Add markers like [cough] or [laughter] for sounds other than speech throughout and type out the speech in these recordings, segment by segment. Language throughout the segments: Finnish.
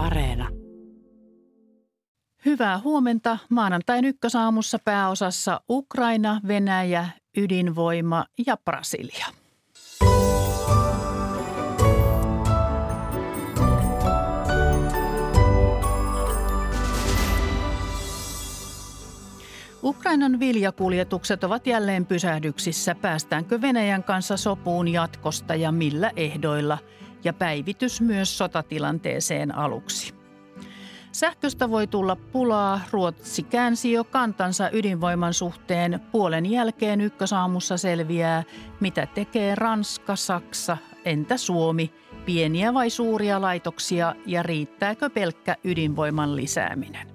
Areena. Hyvää huomenta. Maanantain ykkösaamussa pääosassa Ukraina, Venäjä, ydinvoima ja Brasilia. Ukrainan viljakuljetukset ovat jälleen pysähdyksissä. Päästäänkö Venäjän kanssa sopuun jatkosta ja millä ehdoilla? Ja päivitys myös sotatilanteeseen aluksi. Sähköstä voi tulla pulaa. Ruotsi käänsi jo kantansa ydinvoiman suhteen. Puolen jälkeen ykkösaamussa selviää, mitä tekee Ranska, Saksa, entä Suomi, pieniä vai suuria laitoksia ja riittääkö pelkkä ydinvoiman lisääminen.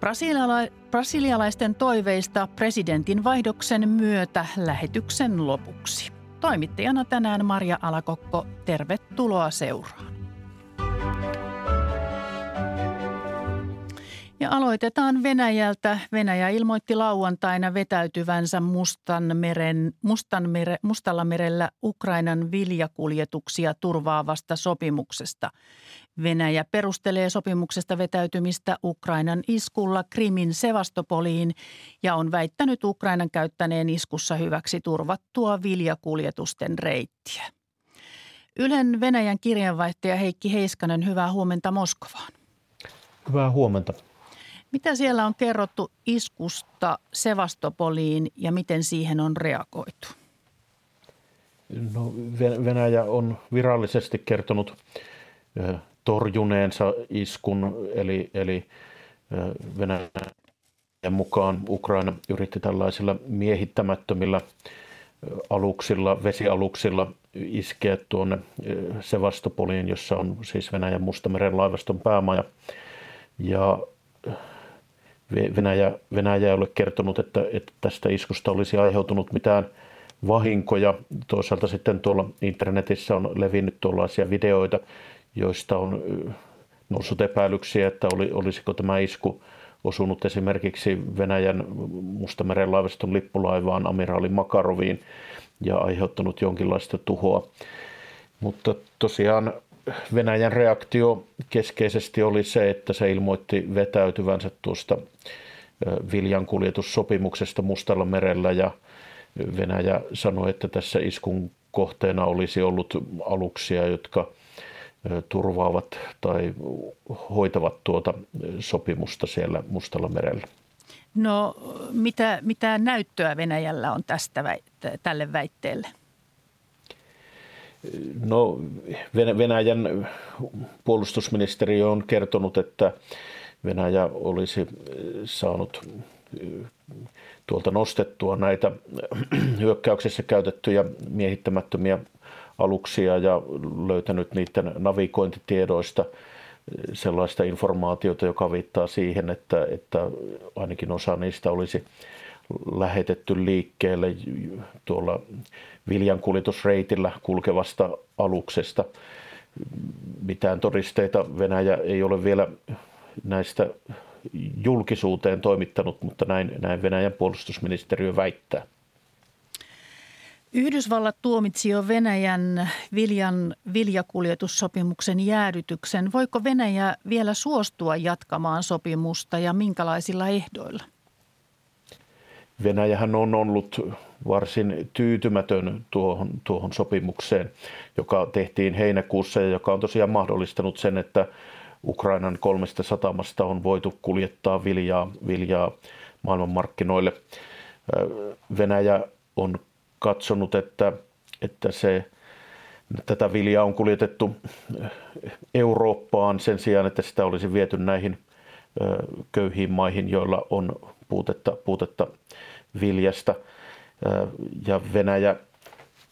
Brasiliala- brasilialaisten toiveista presidentin vaihdoksen myötä lähetyksen lopuksi. Toimittajana tänään Maria Alakokko, tervetuloa seuraan. Ja aloitetaan Venäjältä. Venäjä ilmoitti lauantaina vetäytyvänsä Mustanmeren, Mustanmere, Mustalla merellä Ukrainan viljakuljetuksia turvaavasta sopimuksesta. Venäjä perustelee sopimuksesta vetäytymistä Ukrainan iskulla Krimin Sevastopoliin ja on väittänyt Ukrainan käyttäneen iskussa hyväksi turvattua viljakuljetusten reittiä. Ylen Venäjän kirjanvaihtaja Heikki Heiskanen, hyvää huomenta Moskovaan. Hyvää huomenta. Mitä siellä on kerrottu iskusta Sevastopoliin ja miten siihen on reagoitu? No, Venäjä on virallisesti kertonut torjuneensa iskun, eli, eli Venäjän mukaan Ukraina yritti tällaisilla miehittämättömillä aluksilla, vesialuksilla iskeä tuonne Sevastopoliin, jossa on siis Venäjän Mustameren laivaston päämaja. Ja Venäjä, Venäjä ei ole kertonut, että, että tästä iskusta olisi aiheutunut mitään vahinkoja. Toisaalta sitten tuolla internetissä on levinnyt tuollaisia videoita, joista on noussut epäilyksiä, että oli, olisiko tämä isku osunut esimerkiksi Venäjän Mustameren laivaston lippulaivaan amiraali Makaroviin ja aiheuttanut jonkinlaista tuhoa. Mutta tosiaan Venäjän reaktio keskeisesti oli se, että se ilmoitti vetäytyvänsä tuosta viljankuljetussopimuksesta Mustalla merellä ja Venäjä sanoi, että tässä iskun kohteena olisi ollut aluksia, jotka turvaavat tai hoitavat tuota sopimusta siellä Mustalla merellä. No mitä, mitä näyttöä Venäjällä on tästä tälle väitteelle? No Venäjän puolustusministeriö on kertonut, että Venäjä olisi saanut tuolta nostettua näitä hyökkäyksessä käytettyjä miehittämättömiä aluksia ja löytänyt niiden navigointitiedoista sellaista informaatiota, joka viittaa siihen, että, että ainakin osa niistä olisi lähetetty liikkeelle tuolla viljankuljetusreitillä kulkevasta aluksesta. Mitään todisteita Venäjä ei ole vielä näistä julkisuuteen toimittanut, mutta näin, näin Venäjän puolustusministeriö väittää. Yhdysvallat tuomitsi jo Venäjän viljan, viljakuljetussopimuksen jäädytyksen. Voiko Venäjä vielä suostua jatkamaan sopimusta ja minkälaisilla ehdoilla? Venäjähän on ollut varsin tyytymätön tuohon, tuohon sopimukseen, joka tehtiin heinäkuussa ja joka on tosiaan mahdollistanut sen, että Ukrainan kolmesta satamasta on voitu kuljettaa viljaa, viljaa maailmanmarkkinoille. Venäjä on katsonut, että, että se, tätä viljaa on kuljetettu Eurooppaan sen sijaan, että sitä olisi viety näihin köyhiin maihin, joilla on puutetta, puutetta viljasta. Ja Venäjä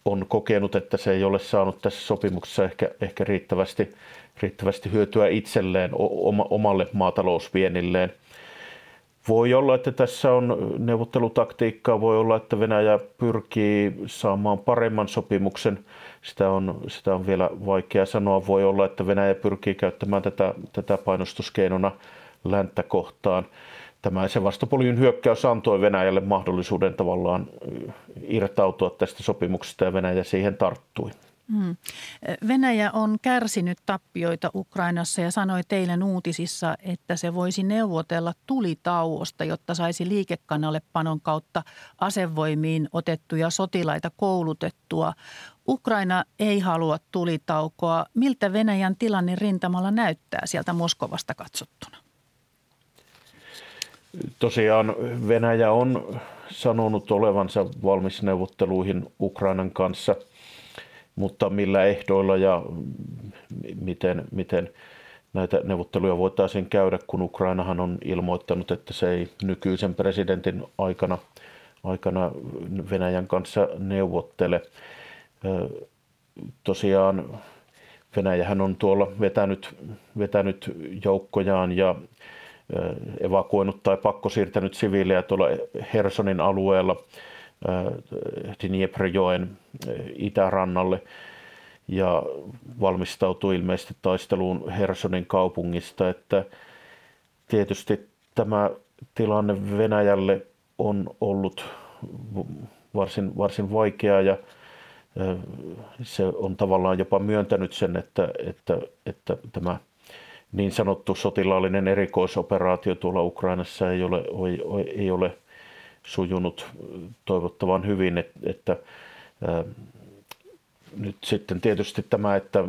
on kokenut, että se ei ole saanut tässä sopimuksessa ehkä, ehkä riittävästi, riittävästi hyötyä itselleen, omalle maatalousvienilleen. Voi olla, että tässä on neuvottelutaktiikkaa, voi olla, että Venäjä pyrkii saamaan paremman sopimuksen. Sitä on, sitä on vielä vaikea sanoa. Voi olla, että Venäjä pyrkii käyttämään tätä, tätä painostuskeinona länttä kohtaan tämä Sevastopolin hyökkäys antoi Venäjälle mahdollisuuden tavallaan irtautua tästä sopimuksesta ja Venäjä siihen tarttui. Hmm. Venäjä on kärsinyt tappioita Ukrainassa ja sanoi teille uutisissa, että se voisi neuvotella tulitauosta, jotta saisi liikekanalle panon kautta asevoimiin otettuja sotilaita koulutettua. Ukraina ei halua tulitaukoa. Miltä Venäjän tilanne rintamalla näyttää sieltä Moskovasta katsottuna? Tosiaan Venäjä on sanonut olevansa valmis neuvotteluihin Ukrainan kanssa, mutta millä ehdoilla ja miten, miten näitä neuvotteluja voitaisiin käydä, kun Ukrainahan on ilmoittanut, että se ei nykyisen presidentin aikana, aikana Venäjän kanssa neuvottele. Tosiaan Venäjähän on tuolla vetänyt, vetänyt joukkojaan ja evakuoinut tai pakkosiirtänyt siviilejä tuolla Hersonin alueella Dnieprjoen itärannalle ja valmistautui ilmeisesti taisteluun Hersonin kaupungista, että tietysti tämä tilanne Venäjälle on ollut varsin, varsin vaikea ja se on tavallaan jopa myöntänyt sen, että, että, että tämä niin sanottu sotilaallinen erikoisoperaatio tuolla Ukrainassa ei ole, ei ole sujunut toivottavan hyvin, että, että ää, nyt sitten tietysti tämä, että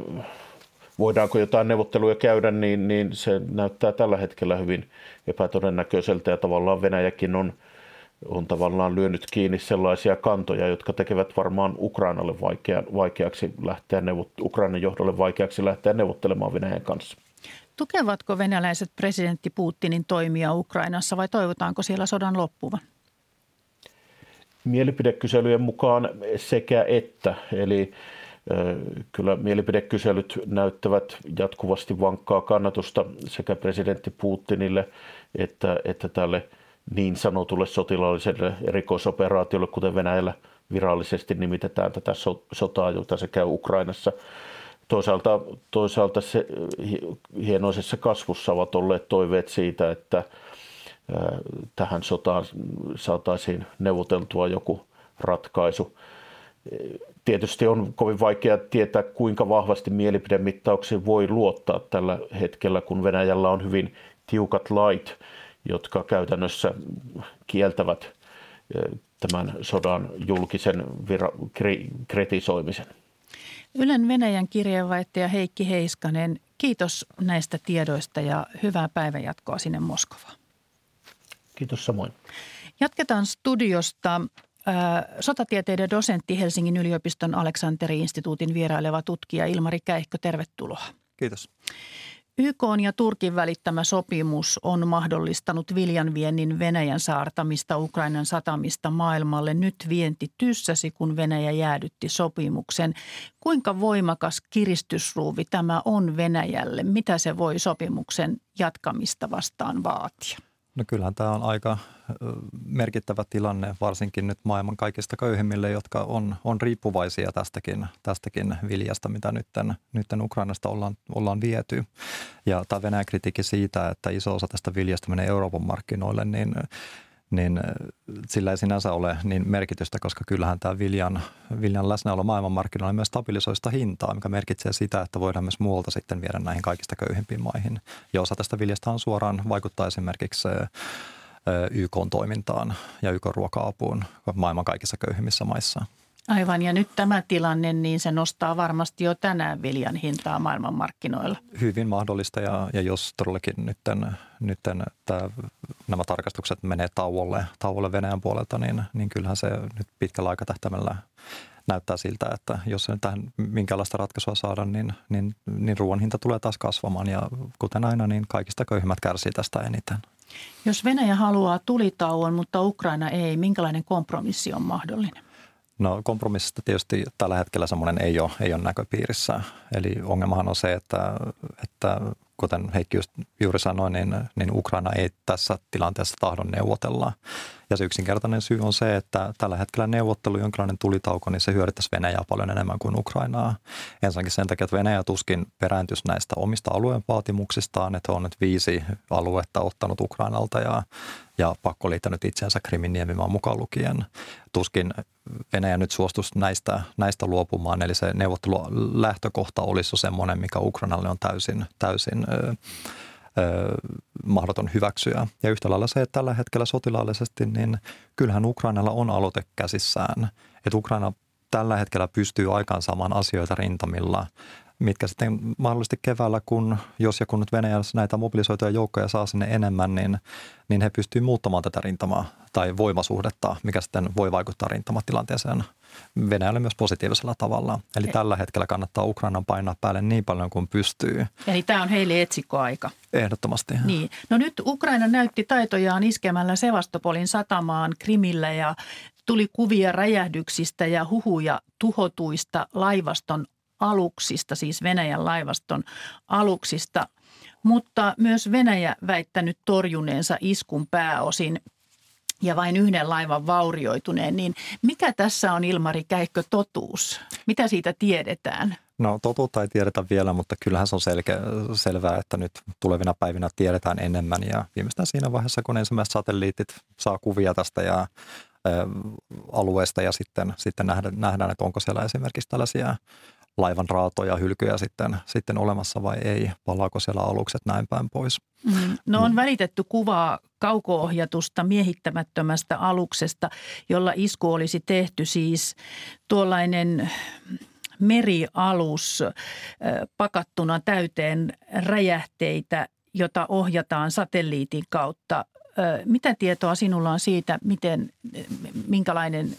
voidaanko jotain neuvotteluja käydä, niin, niin se näyttää tällä hetkellä hyvin epätodennäköiseltä ja tavallaan Venäjäkin on, on tavallaan lyönyt kiinni sellaisia kantoja, jotka tekevät varmaan Ukrainalle vaikea, vaikeaksi lähteä neuvot, Ukrainan johdolle vaikeaksi lähteä neuvottelemaan Venäjän kanssa. Tukevatko venäläiset presidentti Putinin toimia Ukrainassa vai toivotaanko siellä sodan loppuvan? Mielipidekyselyjen mukaan sekä että. Eli Kyllä mielipidekyselyt näyttävät jatkuvasti vankkaa kannatusta sekä presidentti Putinille että, että tälle niin sanotulle sotilaalliselle erikoisoperaatiolle, kuten Venäjällä virallisesti nimitetään tätä sotaa, jota se käy Ukrainassa – toisaalta, toisaalta se hienoisessa kasvussa ovat olleet toiveet siitä, että tähän sotaan saataisiin neuvoteltua joku ratkaisu. Tietysti on kovin vaikea tietää, kuinka vahvasti mielipidemittauksiin voi luottaa tällä hetkellä, kun Venäjällä on hyvin tiukat lait, jotka käytännössä kieltävät tämän sodan julkisen vira- kritisoimisen. Ylen Venäjän kirjeenvaihtaja Heikki Heiskanen, kiitos näistä tiedoista ja hyvää päivänjatkoa sinne Moskovaan. Kiitos samoin. Jatketaan studiosta. Sotatieteiden dosentti Helsingin yliopiston Aleksanteri-instituutin vieraileva tutkija Ilmari Käihkö, tervetuloa. Kiitos. YK ja Turkin välittämä sopimus on mahdollistanut viljanviennin Venäjän saartamista Ukrainan satamista maailmalle. Nyt vienti tyssäsi, kun Venäjä jäädytti sopimuksen. Kuinka voimakas kiristysruuvi tämä on Venäjälle? Mitä se voi sopimuksen jatkamista vastaan vaatia? No kyllähän tämä on aika merkittävä tilanne, varsinkin nyt maailman kaikista köyhimmille, jotka on, on riippuvaisia tästäkin, tästäkin viljasta, mitä nyt, nyt Ukrainasta ollaan, ollaan viety. Ja tämä Venäjän kritiikki siitä, että iso osa tästä viljasta menee Euroopan markkinoille, niin niin sillä ei sinänsä ole niin merkitystä, koska kyllähän tämä viljan, viljan läsnäolo maailmanmarkkinoilla myös stabilisoista hintaa, mikä merkitsee sitä, että voidaan myös muualta sitten viedä näihin kaikista köyhimpiin maihin. Ja osa tästä viljasta on suoraan vaikuttaa esimerkiksi YK-toimintaan ja YK-ruoka-apuun maailman kaikissa köyhimmissä maissa. Aivan, ja nyt tämä tilanne, niin se nostaa varmasti jo tänään viljan hintaa maailmanmarkkinoilla. Hyvin mahdollista, ja, ja jos todellakin nytten, nytten tämä, nämä tarkastukset menee tauolle, tauolle Venäjän puolelta, niin, niin kyllähän se nyt pitkällä aikatähtäimellä näyttää siltä, että jos ei tähän minkälaista ratkaisua saada, niin, niin, niin ruoan hinta tulee taas kasvamaan, ja kuten aina, niin kaikista köyhimmät kärsii tästä eniten. Jos Venäjä haluaa tulitauon, mutta Ukraina ei, minkälainen kompromissi on mahdollinen? No kompromissista tietysti tällä hetkellä semmoinen ei ole, ei ole näköpiirissä. Eli ongelmahan on se, että, että kuten Heikki just juuri sanoin, niin, niin Ukraina ei tässä tilanteessa tahdo neuvotella. Ja se yksinkertainen syy on se, että tällä hetkellä neuvottelu, jonkinlainen tulitauko, niin se hyödyttäisi Venäjää paljon enemmän kuin Ukrainaa. Ensinnäkin sen takia, että Venäjä tuskin perääntyisi näistä omista alueen vaatimuksistaan, että on nyt viisi aluetta ottanut Ukrainalta ja, ja pakko liittänyt itsensä Krimin niemimaan mukaan lukien. Tuskin Venäjä nyt suostuisi näistä, näistä luopumaan, eli se neuvottelu lähtökohta olisi jo semmoinen, mikä Ukrainalle on täysin, täysin mahdoton hyväksyä. Ja yhtä lailla se, että tällä hetkellä sotilaallisesti, niin kyllähän Ukrainalla on aloite käsissään. Että Ukraina tällä hetkellä pystyy aikaansaamaan asioita rintamilla, mitkä sitten mahdollisesti keväällä, kun jos ja kun nyt Venäjä näitä mobilisoituja joukkoja saa sinne enemmän, niin, niin he pystyvät muuttamaan tätä rintamaa tai voimasuhdetta, mikä sitten voi vaikuttaa rintamatilanteeseen Venäjälle myös positiivisella tavalla. Eli tällä hetkellä kannattaa Ukrainan painaa päälle niin paljon kuin pystyy. Eli tämä on heille etsikkoaika. Ehdottomasti. Niin. No nyt Ukraina näytti taitojaan iskemällä Sevastopolin satamaan Krimillä ja tuli kuvia räjähdyksistä ja huhuja tuhotuista laivaston aluksista, siis Venäjän laivaston aluksista. Mutta myös Venäjä väittänyt torjuneensa iskun pääosin ja vain yhden laivan vaurioituneen, niin mikä tässä on Ilmari Käikkö totuus? Mitä siitä tiedetään? No totuutta ei tiedetä vielä, mutta kyllähän se on selkeä, selvää, että nyt tulevina päivinä tiedetään enemmän ja viimeistään siinä vaiheessa, kun ensimmäiset satelliitit saa kuvia tästä ja alueesta ja sitten, sitten nähdään, nähdään, että onko siellä esimerkiksi tällaisia laivan raatoja, hylkyjä sitten, sitten olemassa vai ei, palaako siellä alukset näin päin pois. Mm. No on välitetty kuvaa kaukoohjatusta miehittämättömästä aluksesta, jolla isku olisi tehty siis tuollainen merialus pakattuna täyteen räjähteitä, jota ohjataan satelliitin kautta mitä tietoa sinulla on siitä, miten, minkälainen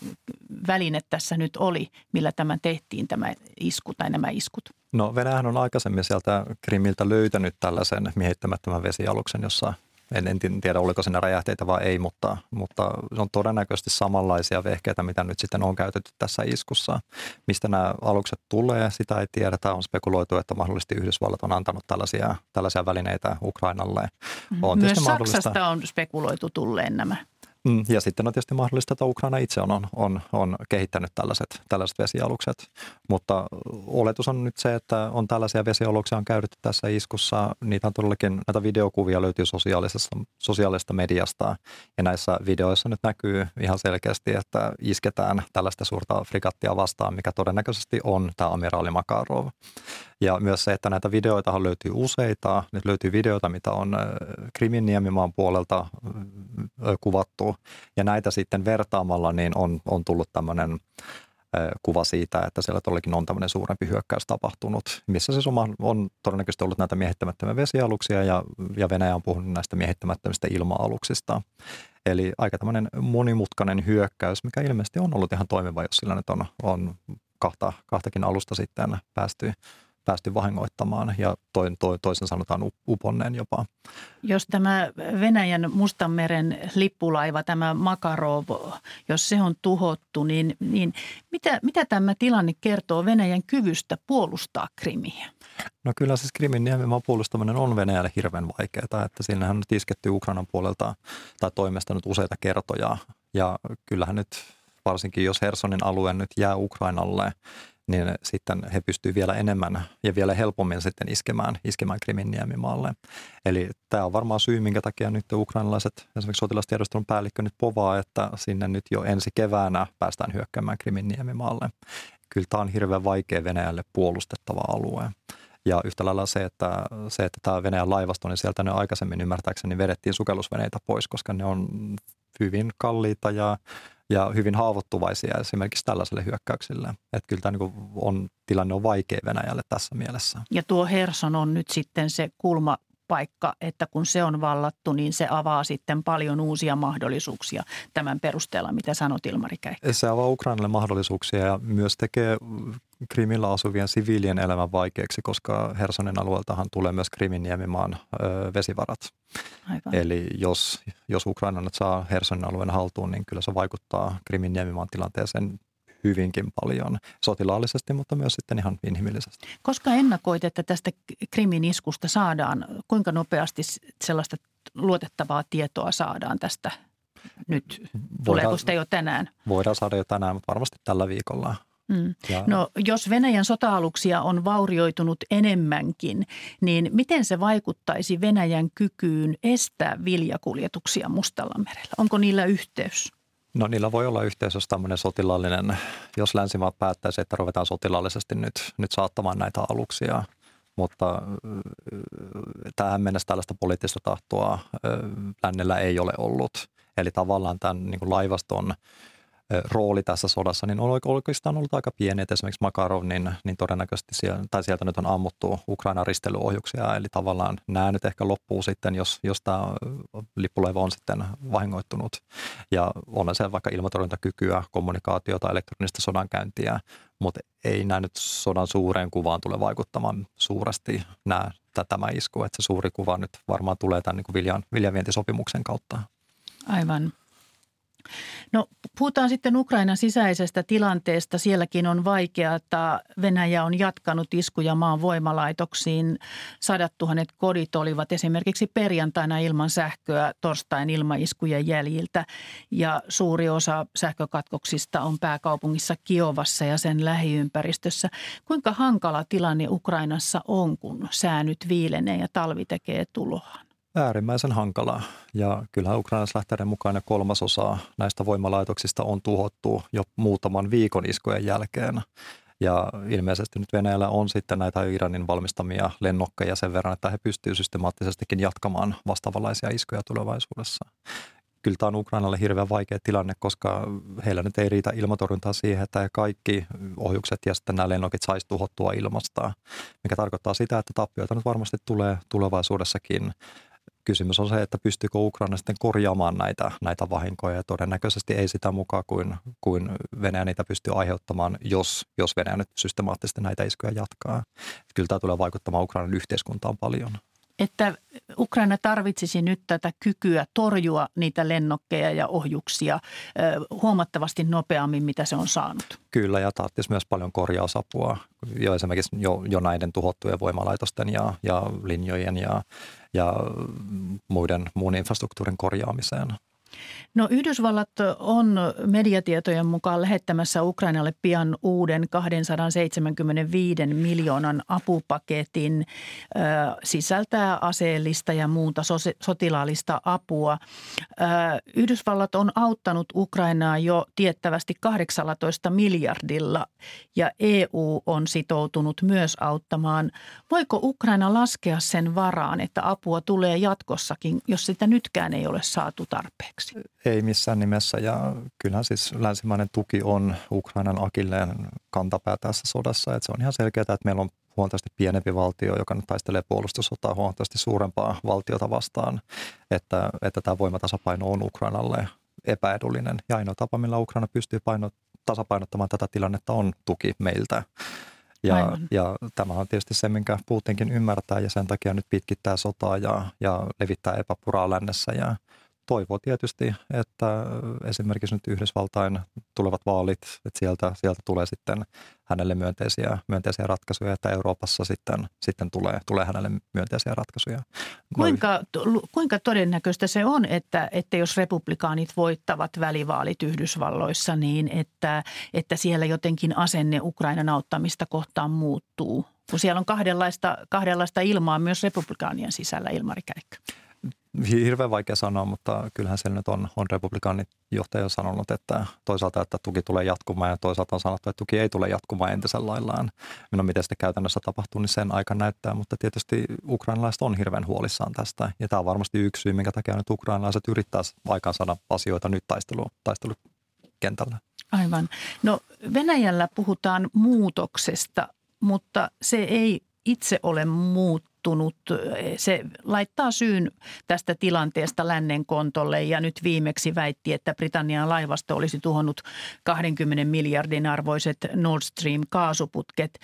väline tässä nyt oli, millä tämä tehtiin, tämä isku tai nämä iskut? No Venäjähän on aikaisemmin sieltä Krimiltä löytänyt tällaisen miehittämättömän vesialuksen, jossa en, en tiedä, oliko siinä räjähteitä vai ei, mutta, mutta se on todennäköisesti samanlaisia vehkeitä, mitä nyt sitten on käytetty tässä iskussa. Mistä nämä alukset tulee, sitä ei tiedetä. On spekuloitu, että mahdollisesti Yhdysvallat on antanut tällaisia, tällaisia välineitä Ukrainalle. Mm-hmm. On Myös Saksasta on spekuloitu tulleen nämä. Mm, ja sitten on tietysti mahdollista, että Ukraina itse on, on, on kehittänyt tällaiset, tällaiset vesialukset. Mutta oletus on nyt se, että on tällaisia vesialuksia on käytetty tässä iskussa. Niitä on todellakin, näitä videokuvia löytyy sosiaalisesta, sosiaalisesta mediasta. Ja näissä videoissa nyt näkyy ihan selkeästi, että isketään tällaista suurta frikattia vastaan, mikä todennäköisesti on tämä amiraali Makarov. Ja myös se, että näitä videoita löytyy useita. Nyt löytyy videoita, mitä on Krimin niemimaan puolelta kuvattu. Ja näitä sitten vertaamalla niin on, on tullut tämmöinen kuva siitä, että siellä todellakin on tämmöinen suurempi hyökkäys tapahtunut, missä se suma on todennäköisesti ollut näitä miehittämättömiä vesialuksia ja, ja Venäjä on puhunut näistä miehittämättömistä ilma-aluksista. Eli aika tämmöinen monimutkainen hyökkäys, mikä ilmeisesti on ollut ihan toimiva, jos sillä nyt on, on kahta, kahtakin alusta sitten päästy päästy vahingoittamaan ja toin, to, toisen sanotaan uponneen jopa. Jos tämä Venäjän Mustanmeren lippulaiva, tämä Makarov, jos se on tuhottu, niin, niin mitä, mitä tämä tilanne kertoo Venäjän kyvystä puolustaa Krimiä? No kyllä siis Krimin niemimaan puolustaminen on Venäjälle hirveän vaikeaa, että siinähän on nyt isketty Ukrainan puolelta tai toimesta nyt useita kertoja ja kyllähän nyt varsinkin jos Hersonin alue nyt jää Ukrainalle, niin sitten he pystyvät vielä enemmän ja vielä helpommin sitten iskemään, iskemään Krimin niemimaalle. Eli tämä on varmaan syy, minkä takia nyt ukrainalaiset, esimerkiksi sotilastiedostelun päällikkö nyt povaa, että sinne nyt jo ensi keväänä päästään hyökkäämään Krimin niemimaalle. Kyllä tämä on hirveän vaikea Venäjälle puolustettava alue. Ja yhtä lailla se, että, se, että tämä Venäjän laivasto, niin sieltä ne aikaisemmin ymmärtääkseni vedettiin sukellusveneitä pois, koska ne on hyvin kalliita ja ja hyvin haavoittuvaisia esimerkiksi tällaiselle hyökkäyksille. Että kyllä tämä niin on, tilanne on vaikea Venäjälle tässä mielessä. Ja tuo Herson on nyt sitten se kulma paikka, että kun se on vallattu, niin se avaa sitten paljon uusia mahdollisuuksia tämän perusteella, mitä sanot Ilmari Käikkö. Se avaa Ukrainalle mahdollisuuksia ja myös tekee Krimillä asuvien siviilien elämän vaikeaksi, koska Hersonin alueeltahan tulee myös Krimin niemimaan ö, vesivarat. Aivan. Eli jos, jos Ukraina nyt saa Hersonin alueen haltuun, niin kyllä se vaikuttaa Krimin niemimaan tilanteeseen hyvinkin paljon sotilaallisesti, mutta myös sitten ihan inhimillisesti. Koska ennakoit, että tästä Krimin iskusta saadaan, kuinka nopeasti sellaista luotettavaa tietoa saadaan tästä nyt? Tuleeko sitä jo tänään? Voidaan saada jo tänään, mutta varmasti tällä viikolla. Mm. No jos Venäjän sota-aluksia on vaurioitunut enemmänkin, niin miten se vaikuttaisi Venäjän kykyyn estää viljakuljetuksia Mustalla merellä? Onko niillä yhteys? No niillä voi olla yhteys, jos tämmöinen sotilaallinen, jos länsimaat päättäisi, että ruvetaan sotilaallisesti nyt, nyt saattamaan näitä aluksia, mutta tähän mennessä tällaista poliittista tahtoa lännellä ei ole ollut. Eli tavallaan tämän niin kuin laivaston rooli tässä sodassa, niin on oikeastaan ollut aika pieni. Et esimerkiksi Makarov, niin, niin todennäköisesti siellä, tai sieltä nyt on ammuttu Ukraina ristelyohjuksia, eli tavallaan nämä nyt ehkä loppuu sitten, jos, jos tämä lippulaiva on sitten vahingoittunut. Ja on se vaikka ilmatorjuntakykyä, kommunikaatiota, elektronista sodankäyntiä, mutta ei nämä nyt sodan suureen kuvaan tule vaikuttamaan suuresti nämä, tämä isku, että se suuri kuva nyt varmaan tulee tämän niin kuin viljan, viljavientisopimuksen kautta. Aivan. Puhutaan sitten Ukrainan sisäisestä tilanteesta. Sielläkin on vaikeaa, että Venäjä on jatkanut iskuja maan voimalaitoksiin. Sadat tuhannet kodit olivat esimerkiksi perjantaina ilman sähköä torstain ilmaiskujen jäljiltä. Ja suuri osa sähkökatkoksista on pääkaupungissa Kiovassa ja sen lähiympäristössä. Kuinka hankala tilanne Ukrainassa on, kun sää nyt viilenee ja talvi tekee tuloaan? Äärimmäisen hankalaa. Ja kyllähän ukrainalaislähteiden mukaan kolmasosa näistä voimalaitoksista on tuhottu jo muutaman viikon iskojen jälkeen. Ja ilmeisesti nyt Venäjällä on sitten näitä Iranin valmistamia lennokkeja sen verran, että he pystyvät systemaattisestikin jatkamaan vastaavanlaisia iskuja tulevaisuudessa. Kyllä tämä on Ukrainalle hirveän vaikea tilanne, koska heillä nyt ei riitä ilmatorjuntaa siihen, että kaikki ohjukset ja sitten nämä lennokit saisi tuhottua ilmasta, mikä tarkoittaa sitä, että tappioita nyt varmasti tulee tulevaisuudessakin kysymys on se, että pystyykö Ukraina sitten korjaamaan näitä, näitä vahinkoja ja todennäköisesti ei sitä mukaan kuin, kuin Venäjä niitä pystyy aiheuttamaan, jos, jos Venäjä nyt systemaattisesti näitä iskuja jatkaa. Kyllä tämä tulee vaikuttamaan Ukrainan yhteiskuntaan paljon että Ukraina tarvitsisi nyt tätä kykyä torjua niitä lennokkeja ja ohjuksia huomattavasti nopeammin, mitä se on saanut. Kyllä, ja tarvitsisi myös paljon korjausapua jo esimerkiksi jo, jo näiden tuhottujen voimalaitosten ja, ja linjojen ja, ja muiden muun infrastruktuurin korjaamiseen. No Yhdysvallat on mediatietojen mukaan lähettämässä Ukrainalle pian uuden 275 miljoonan apupaketin. Sisältää aseellista ja muuta sotilaallista apua. Yhdysvallat on auttanut Ukrainaa jo tiettävästi 18 miljardilla ja EU on sitoutunut myös auttamaan. Voiko Ukraina laskea sen varaan, että apua tulee jatkossakin, jos sitä nytkään ei ole saatu tarpeeksi? Ei missään nimessä ja kyllähän siis länsimainen tuki on Ukrainan akilleen kantapää tässä sodassa. Että se on ihan selkeää, että meillä on huomattavasti pienempi valtio, joka nyt taistelee puolustussotaa huomattavasti suurempaa valtiota vastaan, että, että tämä voimatasapaino on Ukrainalle epäedullinen. Ja ainoa tapa, millä Ukraina pystyy paino, tasapainottamaan tätä tilannetta, on tuki meiltä. Ja, ja tämä on tietysti se, minkä Putinkin ymmärtää ja sen takia nyt pitkittää sotaa ja, ja levittää epäpuraa lännessä ja toivoo tietysti, että esimerkiksi nyt Yhdysvaltain tulevat vaalit, että sieltä, sieltä tulee sitten hänelle myönteisiä, myönteisiä ratkaisuja, että Euroopassa sitten, sitten tulee, tulee hänelle myönteisiä ratkaisuja. Kuinka, kuinka todennäköistä se on, että, että jos republikaanit voittavat välivaalit Yhdysvalloissa, niin että, että siellä jotenkin asenne Ukrainan auttamista kohtaan muuttuu? Kun siellä on kahdenlaista, kahdenlaista ilmaa myös republikaanien sisällä, Ilmari Käikkö hirveän vaikea sanoa, mutta kyllähän se nyt on, on republikaanit johtaja sanonut, että toisaalta, että tuki tulee jatkumaan ja toisaalta on sanottu, että tuki ei tule jatkumaan entisen laillaan. Minä miten sitten käytännössä tapahtuu, niin sen aika näyttää, mutta tietysti ukrainalaiset on hirveän huolissaan tästä. Ja tämä on varmasti yksi syy, minkä takia nyt ukrainalaiset yrittää aikaan saada asioita nyt taistelu, taistelukentällä. Aivan. No Venäjällä puhutaan muutoksesta, mutta se ei itse ole muut muuttunut. Se laittaa syyn tästä tilanteesta lännen kontolle ja nyt viimeksi väitti, että Britannian laivasto olisi tuhonnut 20 miljardin arvoiset Nord Stream kaasuputket.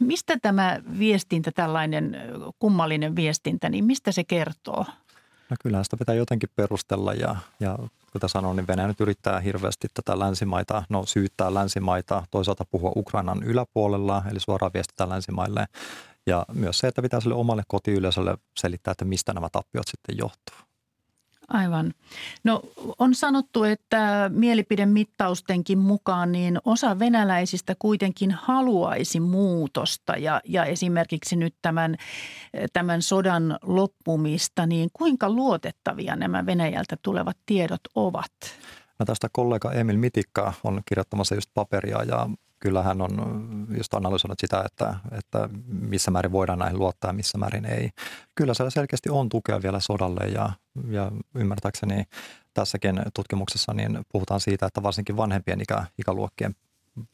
Mistä tämä viestintä, tällainen kummallinen viestintä, niin mistä se kertoo? No kyllähän sitä pitää jotenkin perustella ja, ja kuten sanoin, niin Venäjä nyt yrittää hirveästi tätä länsimaita, no syyttää länsimaita, toisaalta puhua Ukrainan yläpuolella, eli suoraan viestitä länsimaille. Ja myös se, että pitää sille omalle kotiyleisölle selittää, että mistä nämä tappiot sitten johtuu. Aivan. No on sanottu, että mielipidemittaustenkin mukaan niin osa venäläisistä kuitenkin haluaisi muutosta ja, ja esimerkiksi nyt tämän, tämän sodan loppumista, niin kuinka luotettavia nämä Venäjältä tulevat tiedot ovat? No tästä kollega Emil Mitikka on kirjoittamassa just paperia ja kyllä hän on just analysoinut sitä, että, että missä määrin voidaan näihin luottaa ja missä määrin ei. Kyllä siellä selkeästi on tukea vielä sodalle ja, ja ymmärtääkseni tässäkin tutkimuksessa niin puhutaan siitä, että varsinkin vanhempien ikä, ikäluokkien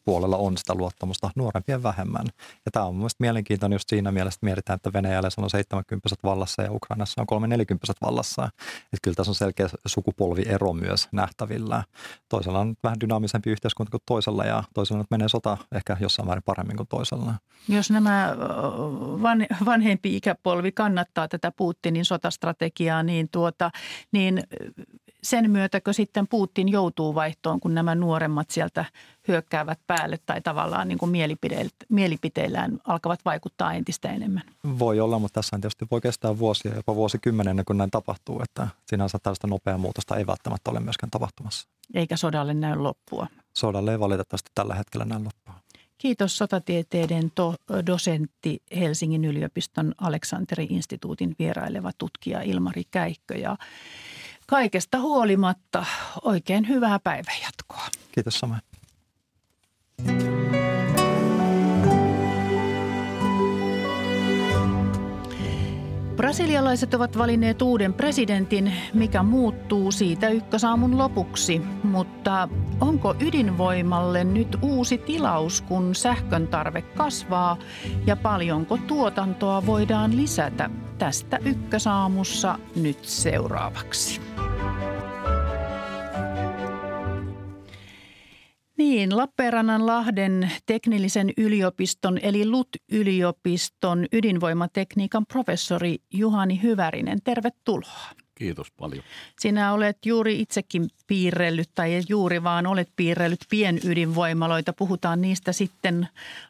puolella on sitä luottamusta, nuorempien vähemmän. Ja tämä on mielestäni mielenkiintoinen just siinä mielessä, että mietitään, että Venäjällä on 70 vallassa ja Ukrainassa on 340 vallassa. Että kyllä tässä on selkeä sukupolviero myös nähtävillä. Toisella on vähän dynaamisempi yhteiskunta kuin toisella ja toisella nyt menee sota ehkä jossain määrin paremmin kuin toisella. Jos nämä van, vanhempi ikäpolvi kannattaa tätä Putinin sotastrategiaa, niin, tuota, niin sen myötäkö sitten Putin joutuu vaihtoon, kun nämä nuoremmat sieltä hyökkäävät päälle tai tavallaan niin kuin mielipiteillään alkavat vaikuttaa entistä enemmän? Voi olla, mutta tässä tietysti voi kestää vuosia, jopa vuosikymmenen kuin näin tapahtuu, että sinänsä tällaista nopeaa muutosta ei välttämättä ole myöskään tapahtumassa. Eikä sodalle näy loppua. Sodalle ei valitettavasti tällä hetkellä näy loppua. Kiitos sotatieteiden to- dosentti Helsingin yliopiston Aleksanteri-instituutin vieraileva tutkija Ilmari Käikkö. Ja kaikesta huolimatta oikein hyvää päivänjatkoa. Kiitos samoin. Brasilialaiset ovat valinneet uuden presidentin, mikä muuttuu siitä ykkösaamun lopuksi. Mutta onko ydinvoimalle nyt uusi tilaus, kun sähkön tarve kasvaa ja paljonko tuotantoa voidaan lisätä? Tästä ykkösaamussa nyt seuraavaksi. Niin, Lappeenrannan Lahden teknillisen yliopiston eli LUT-yliopiston ydinvoimatekniikan professori Juhani Hyvärinen. Tervetuloa. Kiitos paljon. Sinä olet juuri itsekin piirrellyt, tai juuri vaan olet piirrellyt pienydinvoimaloita. Puhutaan niistä sitten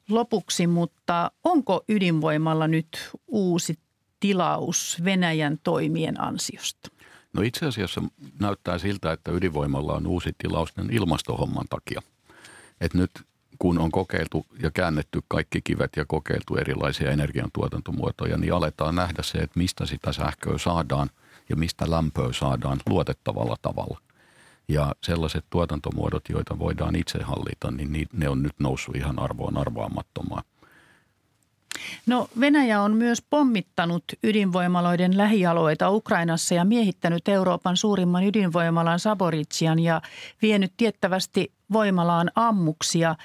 lopuksi, mutta onko ydinvoimalla nyt uusi tilaus Venäjän toimien ansiosta? No itse asiassa näyttää siltä, että ydinvoimalla on uusi tilaus ilmastohomman takia – että nyt kun on kokeiltu ja käännetty kaikki kivet ja kokeiltu erilaisia energiantuotantomuotoja, niin aletaan nähdä se, että mistä sitä sähköä saadaan ja mistä lämpöä saadaan luotettavalla tavalla. Ja sellaiset tuotantomuodot, joita voidaan itse hallita, niin ne on nyt noussut ihan arvoon arvaamattomaan. No Venäjä on myös pommittanut ydinvoimaloiden lähialueita Ukrainassa ja miehittänyt Euroopan suurimman ydinvoimalan Saboritsian ja vienyt tiettävästi voimalaan ammuksia.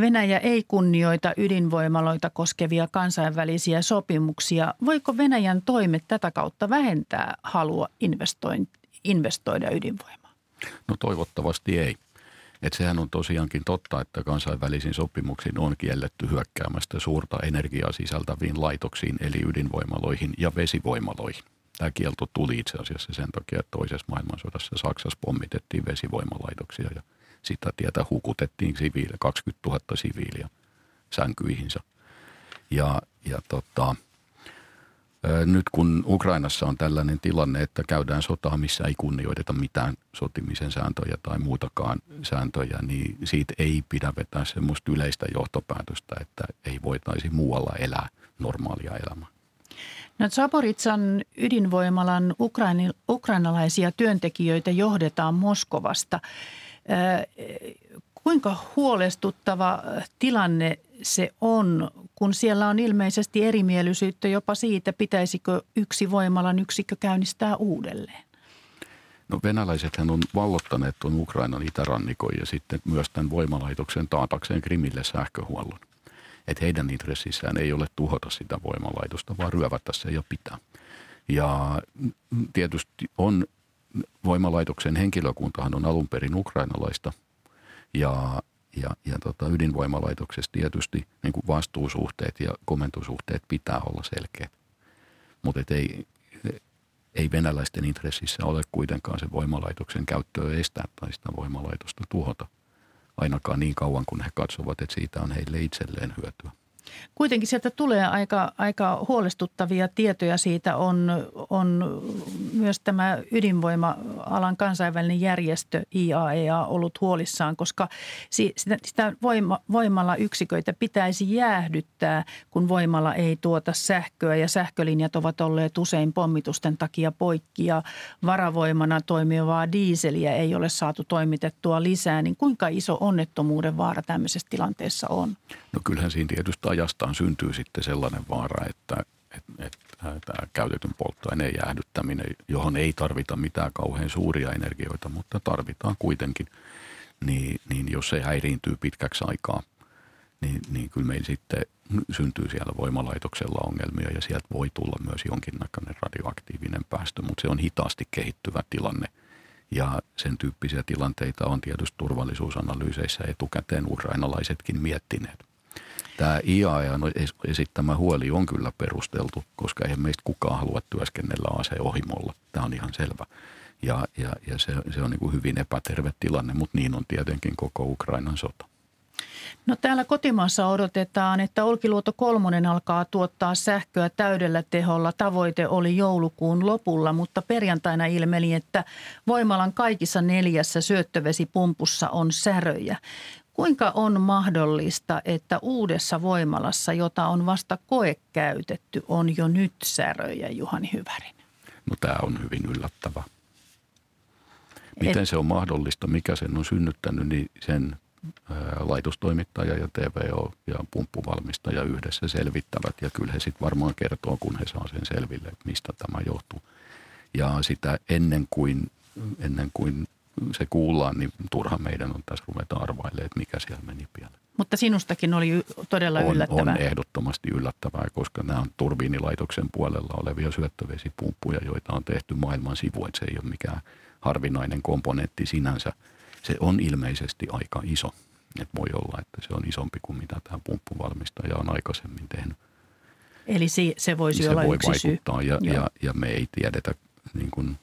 Venäjä ei kunnioita ydinvoimaloita koskevia kansainvälisiä sopimuksia. Voiko Venäjän toimet tätä kautta vähentää halua investoida ydinvoimaan? No toivottavasti ei. Et sehän on tosiaankin totta, että kansainvälisiin sopimuksiin on kielletty hyökkäämästä suurta energiaa sisältäviin laitoksiin, eli ydinvoimaloihin ja vesivoimaloihin. Tämä kielto tuli itse asiassa sen takia, että toisessa maailmansodassa Saksassa pommitettiin vesivoimalaitoksia ja sitä tietä hukutettiin siviili, 20 000 siviiliä sänkyihinsä. Ja, ja tota, nyt kun Ukrainassa on tällainen tilanne, että käydään sotaa, missä ei kunnioiteta mitään sotimisen sääntöjä tai muutakaan sääntöjä, niin siitä ei pidä vetää semmoista yleistä johtopäätöstä, että ei voitaisi muualla elää normaalia elämää. No Zaporitsan ydinvoimalan ukraini, ukrainalaisia työntekijöitä johdetaan Moskovasta. Kuinka huolestuttava tilanne se on, kun siellä on ilmeisesti erimielisyyttä jopa siitä, pitäisikö yksi voimalan yksikkö käynnistää uudelleen? No venäläisethän on vallottaneet tuon Ukrainan itärannikon ja sitten myös tämän voimalaitoksen taatakseen Krimille sähköhuollon. Että heidän intressissään ei ole tuhota sitä voimalaitosta, vaan ryövätä se ja pitää. Ja tietysti on voimalaitoksen henkilökuntahan on alun perin ukrainalaista ja, ja, ja tota, ydinvoimalaitoksessa tietysti niin kuin vastuusuhteet ja komentosuhteet pitää olla selkeät. Mutta ei, ei venäläisten intressissä ole kuitenkaan se voimalaitoksen käyttöä estää tai sitä voimalaitosta tuhota. Ainakaan niin kauan, kun he katsovat, että siitä on heille itselleen hyötyä. Kuitenkin sieltä tulee aika, aika huolestuttavia tietoja siitä. On, on myös tämä ydinvoima-alan kansainvälinen järjestö IAEA e ollut huolissaan, koska sitä, sitä voima, voimalla yksiköitä pitäisi jäähdyttää, kun voimalla ei tuota sähköä ja sähkölinjat ovat olleet usein pommitusten takia poikki ja varavoimana toimivaa diiseliä ei ole saatu toimitettua lisää. Niin kuinka iso onnettomuuden vaara tämmöisessä tilanteessa on? No kyllähän siinä tietysti ajastaan syntyy sitten sellainen vaara, että, että, että tämä käytetyn polttoaineen jäähdyttäminen, johon ei tarvita mitään kauhean suuria energioita, mutta tarvitaan kuitenkin, niin, niin jos se häiriintyy pitkäksi aikaa, niin, niin kyllä meillä sitten syntyy siellä voimalaitoksella ongelmia ja sieltä voi tulla myös jonkinnäköinen radioaktiivinen päästö, mutta se on hitaasti kehittyvä tilanne. Ja sen tyyppisiä tilanteita on tietysti turvallisuusanalyyseissä etukäteen ukrainalaisetkin miettineet tämä IAEAn esittämä huoli on kyllä perusteltu, koska eihän meistä kukaan halua työskennellä aseohimolla. Tämä on ihan selvä. Ja, ja, ja se, se on niin kuin hyvin epäterve tilanne, mutta niin on tietenkin koko Ukrainan sota. No täällä kotimaassa odotetaan, että Olkiluoto kolmonen alkaa tuottaa sähköä täydellä teholla. Tavoite oli joulukuun lopulla, mutta perjantaina ilmeni, että voimalan kaikissa neljässä syöttövesipumpussa on säröjä. Kuinka on mahdollista, että uudessa voimalassa, jota on vasta koekäytetty, on jo nyt säröjä, Juhani Hyvärin? No tämä on hyvin yllättävä. Miten Et... se on mahdollista, mikä sen on synnyttänyt, niin sen laitostoimittaja ja TVO ja pumppuvalmistaja yhdessä selvittävät. Ja kyllä he sitten varmaan kertoo, kun he saa sen selville, että mistä tämä johtuu. Ja sitä ennen kuin, ennen kuin se kuullaan, niin turha meidän on tässä ruveta arvailemaan, että mikä siellä meni pieleen. Mutta sinustakin oli todella on, yllättävää. On ehdottomasti yllättävää, koska nämä on turbiinilaitoksen puolella olevia syöttövesipumppuja, joita on tehty maailman sivu, että se ei ole mikään harvinainen komponentti sinänsä. Se on ilmeisesti aika iso. että voi olla, että se on isompi kuin mitä tämä pumppuvalmistaja on aikaisemmin tehnyt. Eli se, se voisi se olla voi yksi vaikuttaa syy. Ja, ja, ja me ei tiedetä, niin kuin,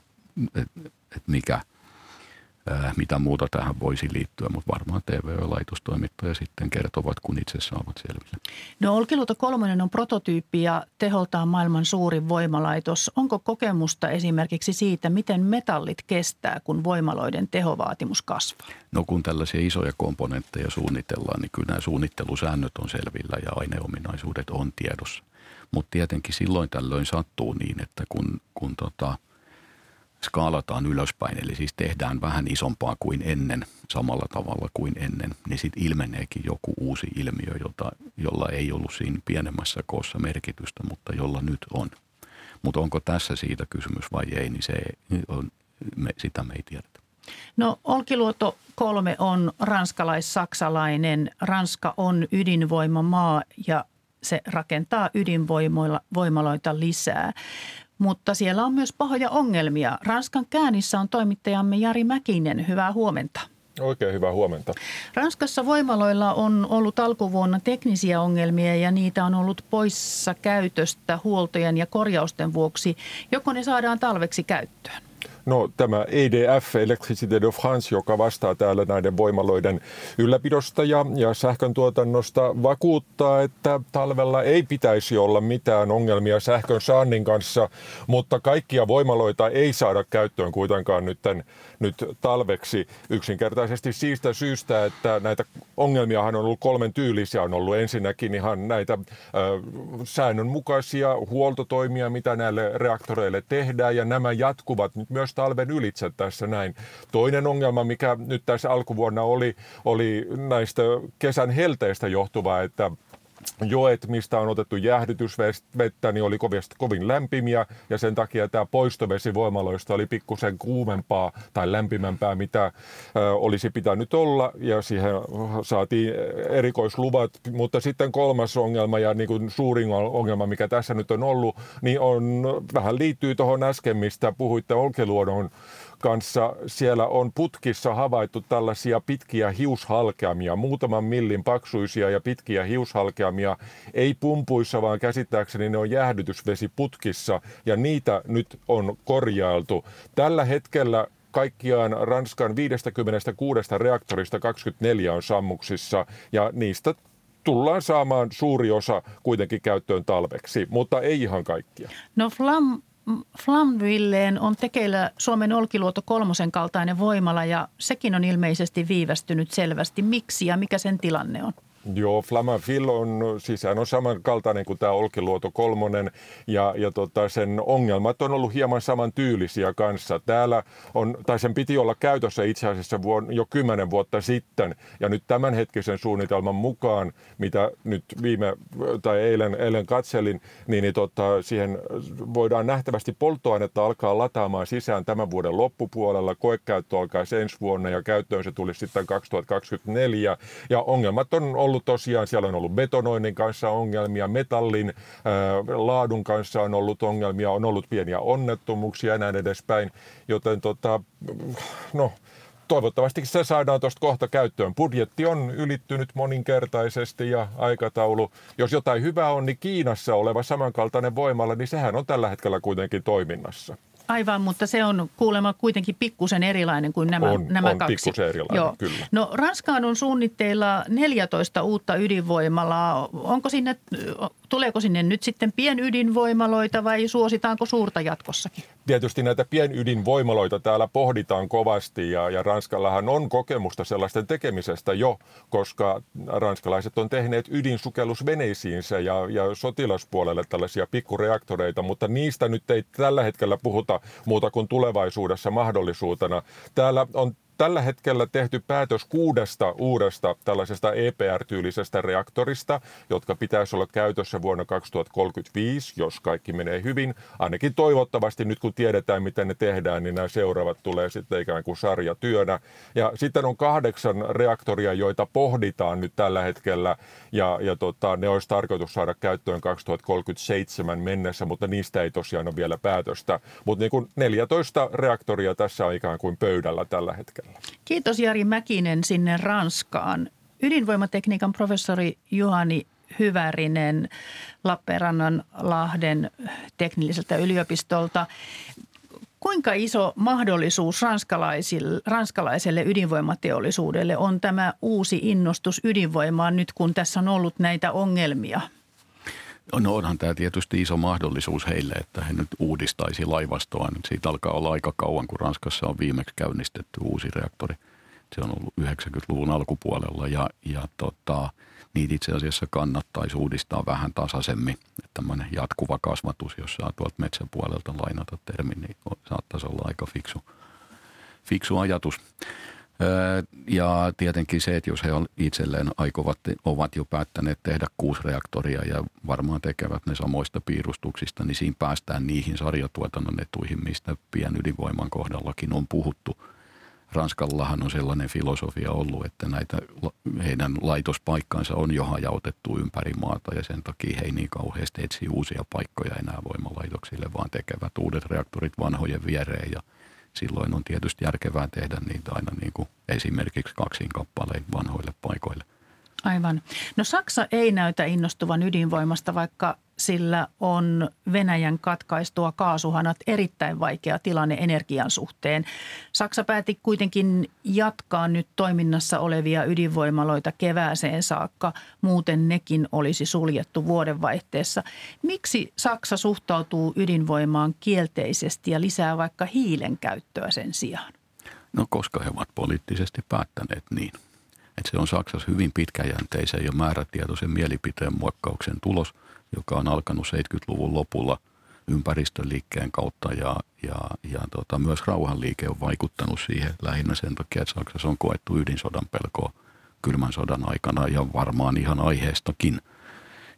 että et mikä – mitä muuta tähän voisi liittyä, mutta varmaan TV-laitostoimittaja sitten kertovat, kun itse saavat selville. No Olkiluoto kolmonen on prototyyppi ja teholtaan maailman suurin voimalaitos. Onko kokemusta esimerkiksi siitä, miten metallit kestää, kun voimaloiden tehovaatimus kasvaa? No kun tällaisia isoja komponentteja suunnitellaan, niin kyllä nämä suunnittelusäännöt on selvillä ja aineominaisuudet on tiedossa. Mutta tietenkin silloin tällöin sattuu niin, että kun, kun tota – skaalataan ylöspäin, eli siis tehdään vähän isompaa kuin ennen, samalla tavalla kuin ennen, niin sitten ilmeneekin joku uusi ilmiö, jota, jolla ei ollut siinä pienemmässä koossa merkitystä, mutta jolla nyt on. Mutta onko tässä siitä kysymys vai ei, niin se on, me, sitä me ei tiedetä. No Olkiluoto 3 on ranskalais-saksalainen. Ranska on ydinvoimamaa ja se rakentaa ydinvoimaloita lisää mutta siellä on myös pahoja ongelmia. Ranskan käännissä on toimittajamme Jari Mäkinen. Hyvää huomenta. Oikein hyvää huomenta. Ranskassa voimaloilla on ollut alkuvuonna teknisiä ongelmia ja niitä on ollut poissa käytöstä huoltojen ja korjausten vuoksi. Joko ne saadaan talveksi käyttöön? No tämä EDF, Electricité de France, joka vastaa täällä näiden voimaloiden ylläpidosta ja, ja sähkön tuotannosta, vakuuttaa, että talvella ei pitäisi olla mitään ongelmia sähkön saannin kanssa, mutta kaikkia voimaloita ei saada käyttöön kuitenkaan nyt, nyt talveksi yksinkertaisesti siitä syystä, että näitä ongelmiahan on ollut kolmen tyylisiä. On ollut ensinnäkin ihan näitä ö, säännönmukaisia huoltotoimia, mitä näille reaktoreille tehdään ja nämä jatkuvat nyt myös talven ylitse tässä näin. Toinen ongelma, mikä nyt tässä alkuvuonna oli, oli näistä kesän helteistä johtuva, että joet, mistä on otettu jäähdytysvettä, niin oli kovin, kovin lämpimiä ja sen takia tämä poistovesi voimaloista oli pikkusen kuumempaa tai lämpimämpää, mitä olisi pitänyt olla ja siihen saatiin erikoisluvat. Mutta sitten kolmas ongelma ja niin kuin suurin ongelma, mikä tässä nyt on ollut, niin on, vähän liittyy tuohon äsken, mistä puhuitte Olkeluodon kanssa siellä on putkissa havaittu tällaisia pitkiä hiushalkeamia, muutaman millin paksuisia ja pitkiä hiushalkeamia, ei pumpuissa, vaan käsittääkseni ne on jäähdytysvesiputkissa ja niitä nyt on korjailtu. Tällä hetkellä kaikkiaan Ranskan 56 reaktorista 24 on sammuksissa ja niistä tullaan saamaan suuri osa kuitenkin käyttöön talveksi, mutta ei ihan kaikkia. No Flam, Flamvilleen on tekeillä Suomen Olkiluoto kolmosen kaltainen voimala ja sekin on ilmeisesti viivästynyt selvästi. Miksi ja mikä sen tilanne on? Joo, Flamanville on, siis on samankaltainen kuin tämä Olkiluoto kolmonen ja, ja tota, sen ongelmat on ollut hieman saman tyylisiä kanssa. Täällä on, tai sen piti olla käytössä itse asiassa vuon, jo kymmenen vuotta sitten ja nyt tämänhetkisen suunnitelman mukaan, mitä nyt viime tai eilen, eilen katselin, niin, niin tota, siihen voidaan nähtävästi polttoainetta alkaa lataamaan sisään tämän vuoden loppupuolella. Koekäyttö alkaa ensi vuonna ja käyttöön se tulisi sitten 2024 ja ongelmat on ollut ollut tosiaan, siellä on ollut betonoinnin kanssa ongelmia, metallin ää, laadun kanssa on ollut ongelmia, on ollut pieniä onnettomuuksia ja näin edespäin. Joten tota, no, toivottavasti se saadaan tuosta kohta käyttöön. Budjetti on ylittynyt moninkertaisesti ja aikataulu. Jos jotain hyvää on, niin Kiinassa oleva samankaltainen voimalla, niin sehän on tällä hetkellä kuitenkin toiminnassa. Aivan, mutta se on kuulemma kuitenkin pikkusen erilainen kuin nämä, on, nämä on kaksi. pikkusen erilainen, Joo. kyllä. No Ranskaan on suunnitteilla 14 uutta ydinvoimalaa. Onko sinne, tuleeko sinne nyt sitten pienydinvoimaloita vai suositaanko suurta jatkossakin? Tietysti näitä pienydinvoimaloita täällä pohditaan kovasti ja, ja Ranskallahan on kokemusta sellaisten tekemisestä jo, koska ranskalaiset on tehneet ydinsukellusveneisiinsä ja, ja sotilaspuolelle tällaisia pikkureaktoreita, mutta niistä nyt ei tällä hetkellä puhuta muuta kuin tulevaisuudessa mahdollisuutena. Täällä on tällä hetkellä tehty päätös kuudesta uudesta tällaisesta EPR-tyylisestä reaktorista, jotka pitäisi olla käytössä vuonna 2035, jos kaikki menee hyvin. Ainakin toivottavasti nyt kun tiedetään, miten ne tehdään, niin nämä seuraavat tulee sitten ikään kuin sarjatyönä. Ja sitten on kahdeksan reaktoria, joita pohditaan nyt tällä hetkellä, ja, ja tota, ne olisi tarkoitus saada käyttöön 2037 mennessä, mutta niistä ei tosiaan ole vielä päätöstä. Mutta niin kuin 14 reaktoria tässä on ikään kuin pöydällä tällä hetkellä. Kiitos Jari Mäkinen sinne Ranskaan. Ydinvoimatekniikan professori Juhani Hyvärinen Lappeenrannan Lahden teknilliseltä yliopistolta. Kuinka iso mahdollisuus ranskalaiselle ydinvoimateollisuudelle on tämä uusi innostus ydinvoimaan nyt, kun tässä on ollut näitä ongelmia? No onhan tämä tietysti iso mahdollisuus heille, että he nyt uudistaisi laivastoa. Siitä alkaa olla aika kauan, kun Ranskassa on viimeksi käynnistetty uusi reaktori. Se on ollut 90-luvun alkupuolella ja, ja tota, niitä itse asiassa kannattaisi uudistaa vähän tasaisemmin. Että tämmöinen jatkuva kasvatus, jos saa tuolta metsäpuolelta lainata termin, niin saattaisi olla aika fiksu, fiksu ajatus. Ja tietenkin se, että jos he itselleen aikovat, ovat jo päättäneet tehdä kuusi reaktoria ja varmaan tekevät ne samoista piirustuksista, niin siinä päästään niihin sarjatuotannon etuihin, mistä pienydinvoiman kohdallakin on puhuttu. Ranskallahan on sellainen filosofia ollut, että näitä heidän laitospaikkansa on jo hajautettu ympäri maata ja sen takia he ei niin kauheasti etsi uusia paikkoja enää voimalaitoksille, vaan tekevät uudet reaktorit vanhojen viereen ja – silloin on tietysti järkevää tehdä niitä aina niin kuin esimerkiksi kaksin kappaleen vanhoille paikoille. Aivan. No Saksa ei näytä innostuvan ydinvoimasta, vaikka sillä on Venäjän katkaistua kaasuhanat erittäin vaikea tilanne energian suhteen. Saksa päätti kuitenkin jatkaa nyt toiminnassa olevia ydinvoimaloita kevääseen saakka, muuten nekin olisi suljettu vuodenvaihteessa. Miksi Saksa suhtautuu ydinvoimaan kielteisesti ja lisää vaikka hiilen käyttöä sen sijaan? No koska he ovat poliittisesti päättäneet niin. Että se on Saksassa hyvin pitkäjänteisen ja määrätietoisen mielipiteen muokkauksen tulos – joka on alkanut 70-luvun lopulla ympäristöliikkeen kautta ja, ja, ja tota, myös rauhanliike on vaikuttanut siihen lähinnä sen takia, että Saksassa on koettu ydinsodan pelkoa kylmän sodan aikana ja varmaan ihan aiheestakin.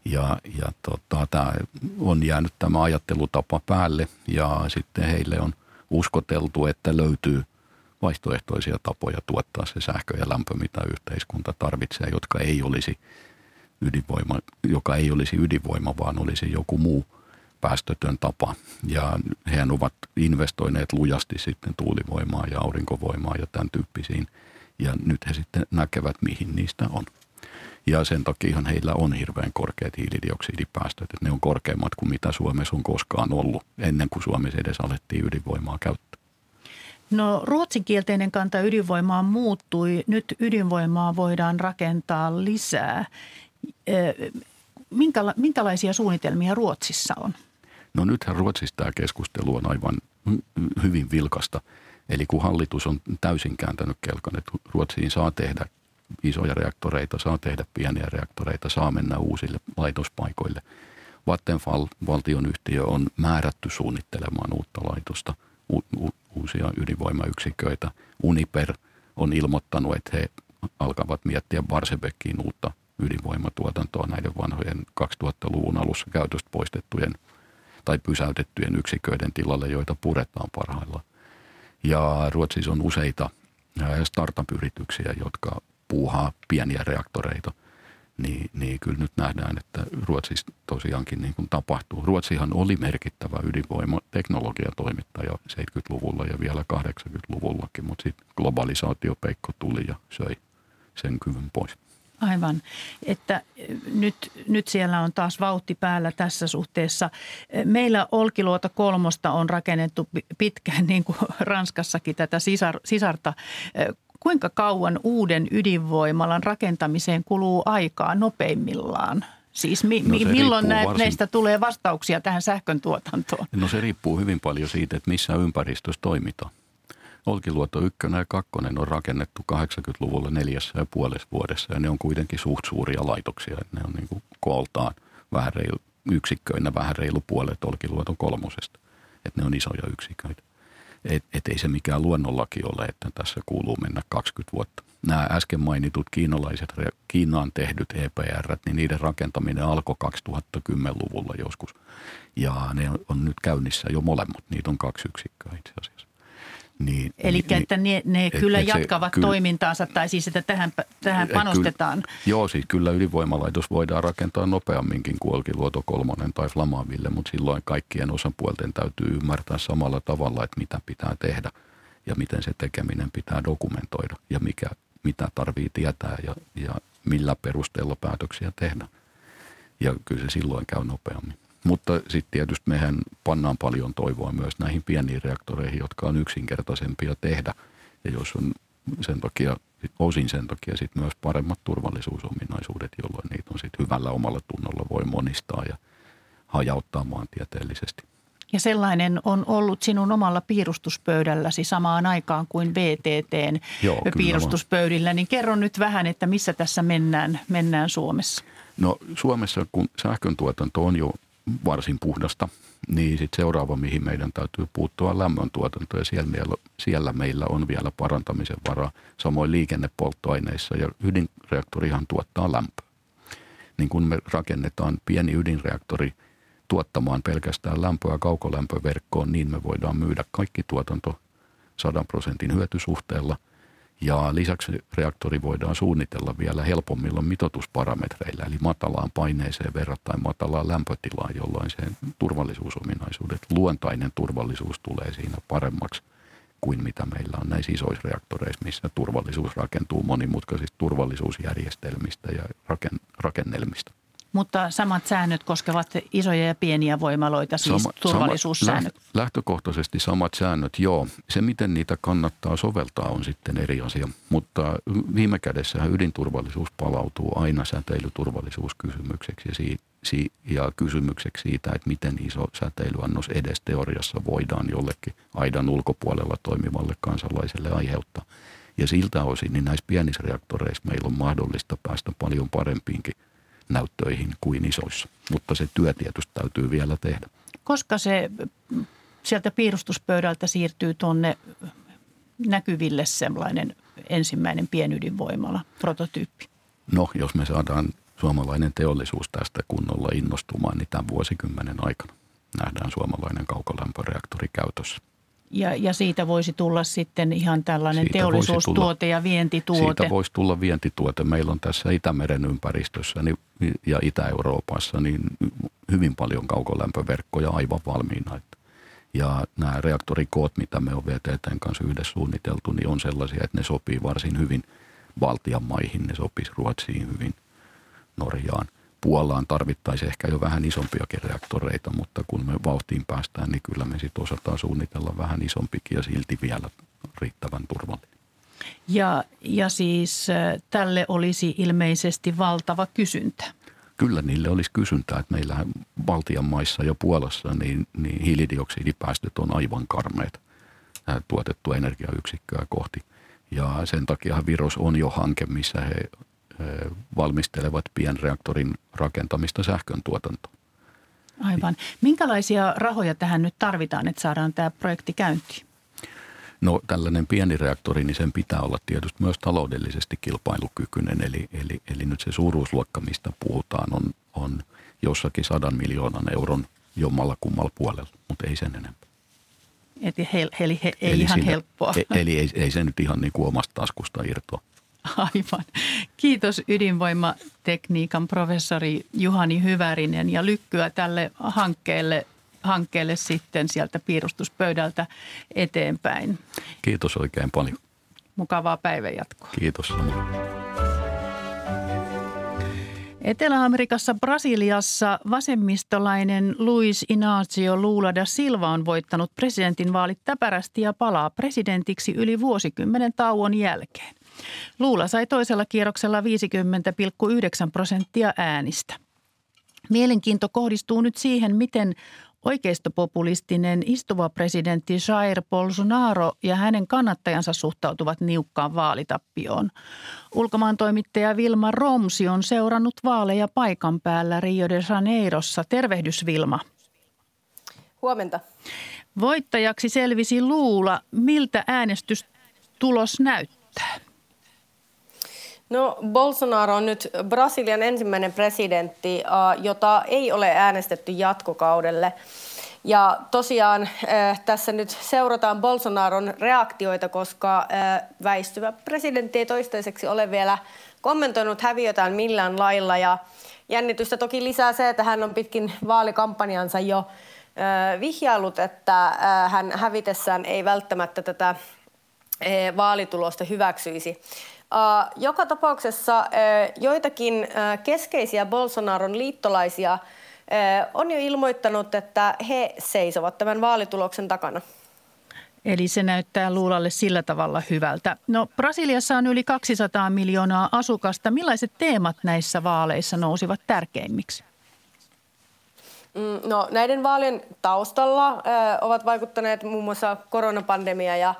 Ja, ja tota, tämä on jäänyt tämä ajattelutapa päälle ja sitten heille on uskoteltu, että löytyy vaihtoehtoisia tapoja tuottaa se sähkö ja lämpö, mitä yhteiskunta tarvitsee, jotka ei olisi ydinvoima, joka ei olisi ydinvoima, vaan olisi joku muu päästötön tapa. Ja he ovat investoineet lujasti sitten tuulivoimaa ja aurinkovoimaa ja tämän tyyppisiin. Ja nyt he sitten näkevät, mihin niistä on. Ja sen takia heillä on hirveän korkeat hiilidioksidipäästöt. Että ne on korkeammat kuin mitä Suomessa on koskaan ollut ennen kuin Suomessa edes alettiin ydinvoimaa käyttää. No ruotsinkielteinen kanta ydinvoimaan muuttui. Nyt ydinvoimaa voidaan rakentaa lisää. Minkäla- minkälaisia suunnitelmia Ruotsissa on? No nythän Ruotsissa tämä keskustelu on aivan hyvin vilkasta. Eli kun hallitus on täysin kääntänyt kelkan, että Ruotsiin saa tehdä isoja reaktoreita, saa tehdä pieniä reaktoreita, saa mennä uusille laitospaikoille. Vattenfall, valtionyhtiö, on määrätty suunnittelemaan uutta laitosta, u- u- uusia ydinvoimayksiköitä. Uniper on ilmoittanut, että he alkavat miettiä Barsebeckiin uutta ydinvoimatuotantoa näiden vanhojen 2000-luvun alussa käytöstä poistettujen tai pysäytettyjen yksiköiden tilalle, joita puretaan parhaillaan. Ja Ruotsissa on useita startup-yrityksiä, jotka puuhaa pieniä reaktoreita, niin, niin kyllä nyt nähdään, että Ruotsissa tosiaankin niin kuin tapahtuu. Ruotsihan oli merkittävä ydinvoimateknologiatoimittaja 70-luvulla ja vielä 80-luvullakin, mutta sitten globalisaatiopeikko tuli ja söi sen kyvyn pois. Aivan, että nyt, nyt siellä on taas vauhti päällä tässä suhteessa. Meillä Olkiluoto kolmosta on rakennettu pitkään [laughs] niin kuin Ranskassakin tätä sisar, sisarta kuinka kauan uuden ydinvoimalan rakentamiseen kuluu aikaa nopeimmillaan? Siis mi, no milloin näet, varsin... näistä tulee vastauksia tähän sähkön tuotantoon? No se riippuu hyvin paljon siitä, että missä ympäristössä toimitaan. Olkiluoto 1 ja 2 on rakennettu 80-luvulla neljässä ja puolessa vuodessa ja ne on kuitenkin suht suuria laitoksia. Ne on niin kuin kooltaan vähän reilu, yksikköinä vähän reilu puolet Olkiluoto kolmosesta. Että ne on isoja yksiköitä. Et, et ei se mikään luonnollaki ole, että tässä kuuluu mennä 20 vuotta. Nämä äsken mainitut kiinalaiset, Kiinaan tehdyt EPR, niin niiden rakentaminen alkoi 2010-luvulla joskus. Ja ne on nyt käynnissä jo molemmat. Niitä on kaksi yksikköä itse asiassa. Niin, Eli niin, että ne, ne et, kyllä et jatkavat se, toimintaansa tai siis että tähän, tähän panostetaan. Kyllä, joo, siis kyllä ydinvoimalaitos voidaan rakentaa nopeamminkin kuin Olkiluoto kolmonen tai Flamaville, mutta silloin kaikkien osapuolten täytyy ymmärtää samalla tavalla, että mitä pitää tehdä ja miten se tekeminen pitää dokumentoida ja mikä, mitä tarvii tietää ja, ja millä perusteella päätöksiä tehdä. Ja kyllä se silloin käy nopeammin. Mutta sitten tietysti mehän pannaan paljon toivoa myös näihin pieniin reaktoreihin, jotka on yksinkertaisempia tehdä. Ja jos on sen takia, osin sen takia sitten myös paremmat turvallisuusominaisuudet, jolloin niitä on sitten hyvällä omalla tunnolla voi monistaa ja hajauttaa maantieteellisesti. Ja sellainen on ollut sinun omalla piirustuspöydälläsi samaan aikaan kuin VTTn Joo, piirustuspöydillä. Niin kerro nyt vähän, että missä tässä mennään, mennään Suomessa. No Suomessa, kun sähkön tuotanto on jo varsin puhdasta, niin sitten seuraava, mihin meidän täytyy puuttua, on lämmöntuotanto. Ja siellä meillä, siellä meillä on vielä parantamisen varaa, samoin liikennepolttoaineissa. Ja ydinreaktorihan tuottaa lämpöä. Niin kun me rakennetaan pieni ydinreaktori tuottamaan pelkästään lämpöä kaukolämpöverkkoon, niin me voidaan myydä kaikki tuotanto 100 prosentin hyötysuhteella – ja lisäksi reaktori voidaan suunnitella vielä helpommilla mitoitusparametreillä, eli matalaan paineeseen verrattain matalaan lämpötilaan, jolloin se turvallisuusominaisuudet, luontainen turvallisuus tulee siinä paremmaksi kuin mitä meillä on näissä isoissa reaktoreissa, missä turvallisuus rakentuu monimutkaisista turvallisuusjärjestelmistä ja rakennelmista. Mutta samat säännöt koskevat isoja ja pieniä voimaloita, siis Sama, turvallisuussäännöt. Sama, lähtökohtaisesti samat säännöt, joo. Se, miten niitä kannattaa soveltaa, on sitten eri asia. Mutta viime kädessä ydinturvallisuus palautuu aina säteilyturvallisuuskysymykseksi ja, si, ja kysymykseksi siitä, että miten iso säteilyannos edes teoriassa voidaan jollekin aidan ulkopuolella toimivalle kansalaiselle aiheuttaa. Ja siltä osin niin näissä pienissä reaktoreissa meillä on mahdollista päästä paljon parempiinkin – näyttöihin kuin isoissa. Mutta se työ tietysti täytyy vielä tehdä. Koska se sieltä piirustuspöydältä siirtyy tuonne näkyville sellainen ensimmäinen pienydinvoimala, prototyyppi? No, jos me saadaan suomalainen teollisuus tästä kunnolla innostumaan, niin tämän vuosikymmenen aikana nähdään suomalainen kaukolämpöreaktori käytössä. Ja, ja siitä voisi tulla sitten ihan tällainen siitä teollisuustuote tulla, ja vientituote. Siitä voisi tulla vientituote. Meillä on tässä Itämeren ympäristössä niin, ja Itä-Euroopassa niin hyvin paljon kaukolämpöverkkoja aivan valmiina. Ja nämä reaktorikoot, mitä me on VTTn kanssa yhdessä suunniteltu, niin on sellaisia, että ne sopii varsin hyvin Baltian maihin, ne sopisi Ruotsiin hyvin, Norjaan. Puolaan tarvittaisiin ehkä jo vähän isompiakin reaktoreita, mutta kun me vauhtiin päästään, niin kyllä me sitten osataan suunnitella vähän isompikin ja silti vielä riittävän turvallinen. Ja, ja siis tälle olisi ilmeisesti valtava kysyntä. Kyllä niille olisi kysyntää, että meillähän Baltian maissa ja Puolassa niin, niin hiilidioksidipäästöt on aivan karmeet tuotettua energiayksikköä kohti. Ja sen takia Viros on jo hanke, missä he valmistelevat pienreaktorin rakentamista sähkön tuotantoon. Aivan. Minkälaisia rahoja tähän nyt tarvitaan, että saadaan tämä projekti käyntiin? No tällainen pieni reaktori, niin sen pitää olla tietysti myös taloudellisesti kilpailukykyinen. Eli, eli, eli nyt se suuruusluokka, mistä puhutaan, on, on jossakin sadan miljoonan euron jommalla kummalla puolella, mutta ei sen enempää. Et he, eli he, ei eli ihan siinä, helppoa. E, eli ei, ei se nyt ihan niin kuin omasta taskusta irtoa. [laughs] Aivan. Kiitos ydinvoimatekniikan professori Juhani Hyvärinen ja lykkyä tälle hankkeelle, hankkeelle sitten sieltä piirustuspöydältä eteenpäin. Kiitos oikein paljon. Mukavaa päivänjatkoa. Kiitos samoin. Etelä-Amerikassa Brasiliassa vasemmistolainen Luis Inácio Lula da Silva on voittanut presidentinvaalit täpärästi ja palaa presidentiksi yli vuosikymmenen tauon jälkeen. Luula sai toisella kierroksella 50,9 prosenttia äänistä. Mielenkiinto kohdistuu nyt siihen, miten oikeistopopulistinen istuva presidentti Jair Bolsonaro ja hänen kannattajansa suhtautuvat niukkaan vaalitappioon. Ulkomaan toimittaja Vilma Romsi on seurannut vaaleja paikan päällä Rio de Janeirossa. Tervehdys Vilma. Huomenta. Voittajaksi selvisi Luula. Miltä äänestystulos näyttää? No Bolsonaro on nyt Brasilian ensimmäinen presidentti, jota ei ole äänestetty jatkokaudelle. Ja tosiaan tässä nyt seurataan Bolsonaron reaktioita, koska väistyvä presidentti ei toistaiseksi ole vielä kommentoinut häviötään millään lailla. Ja jännitystä toki lisää se, että hän on pitkin vaalikampanjansa jo vihjailut, että hän hävitessään ei välttämättä tätä vaalitulosta hyväksyisi. Joka tapauksessa joitakin keskeisiä Bolsonaron liittolaisia on jo ilmoittanut, että he seisovat tämän vaalituloksen takana. Eli se näyttää luulalle sillä tavalla hyvältä. No Brasiliassa on yli 200 miljoonaa asukasta. Millaiset teemat näissä vaaleissa nousivat tärkeimmiksi? Mm, no, näiden vaalien taustalla ö, ovat vaikuttaneet muun muassa koronapandemia ja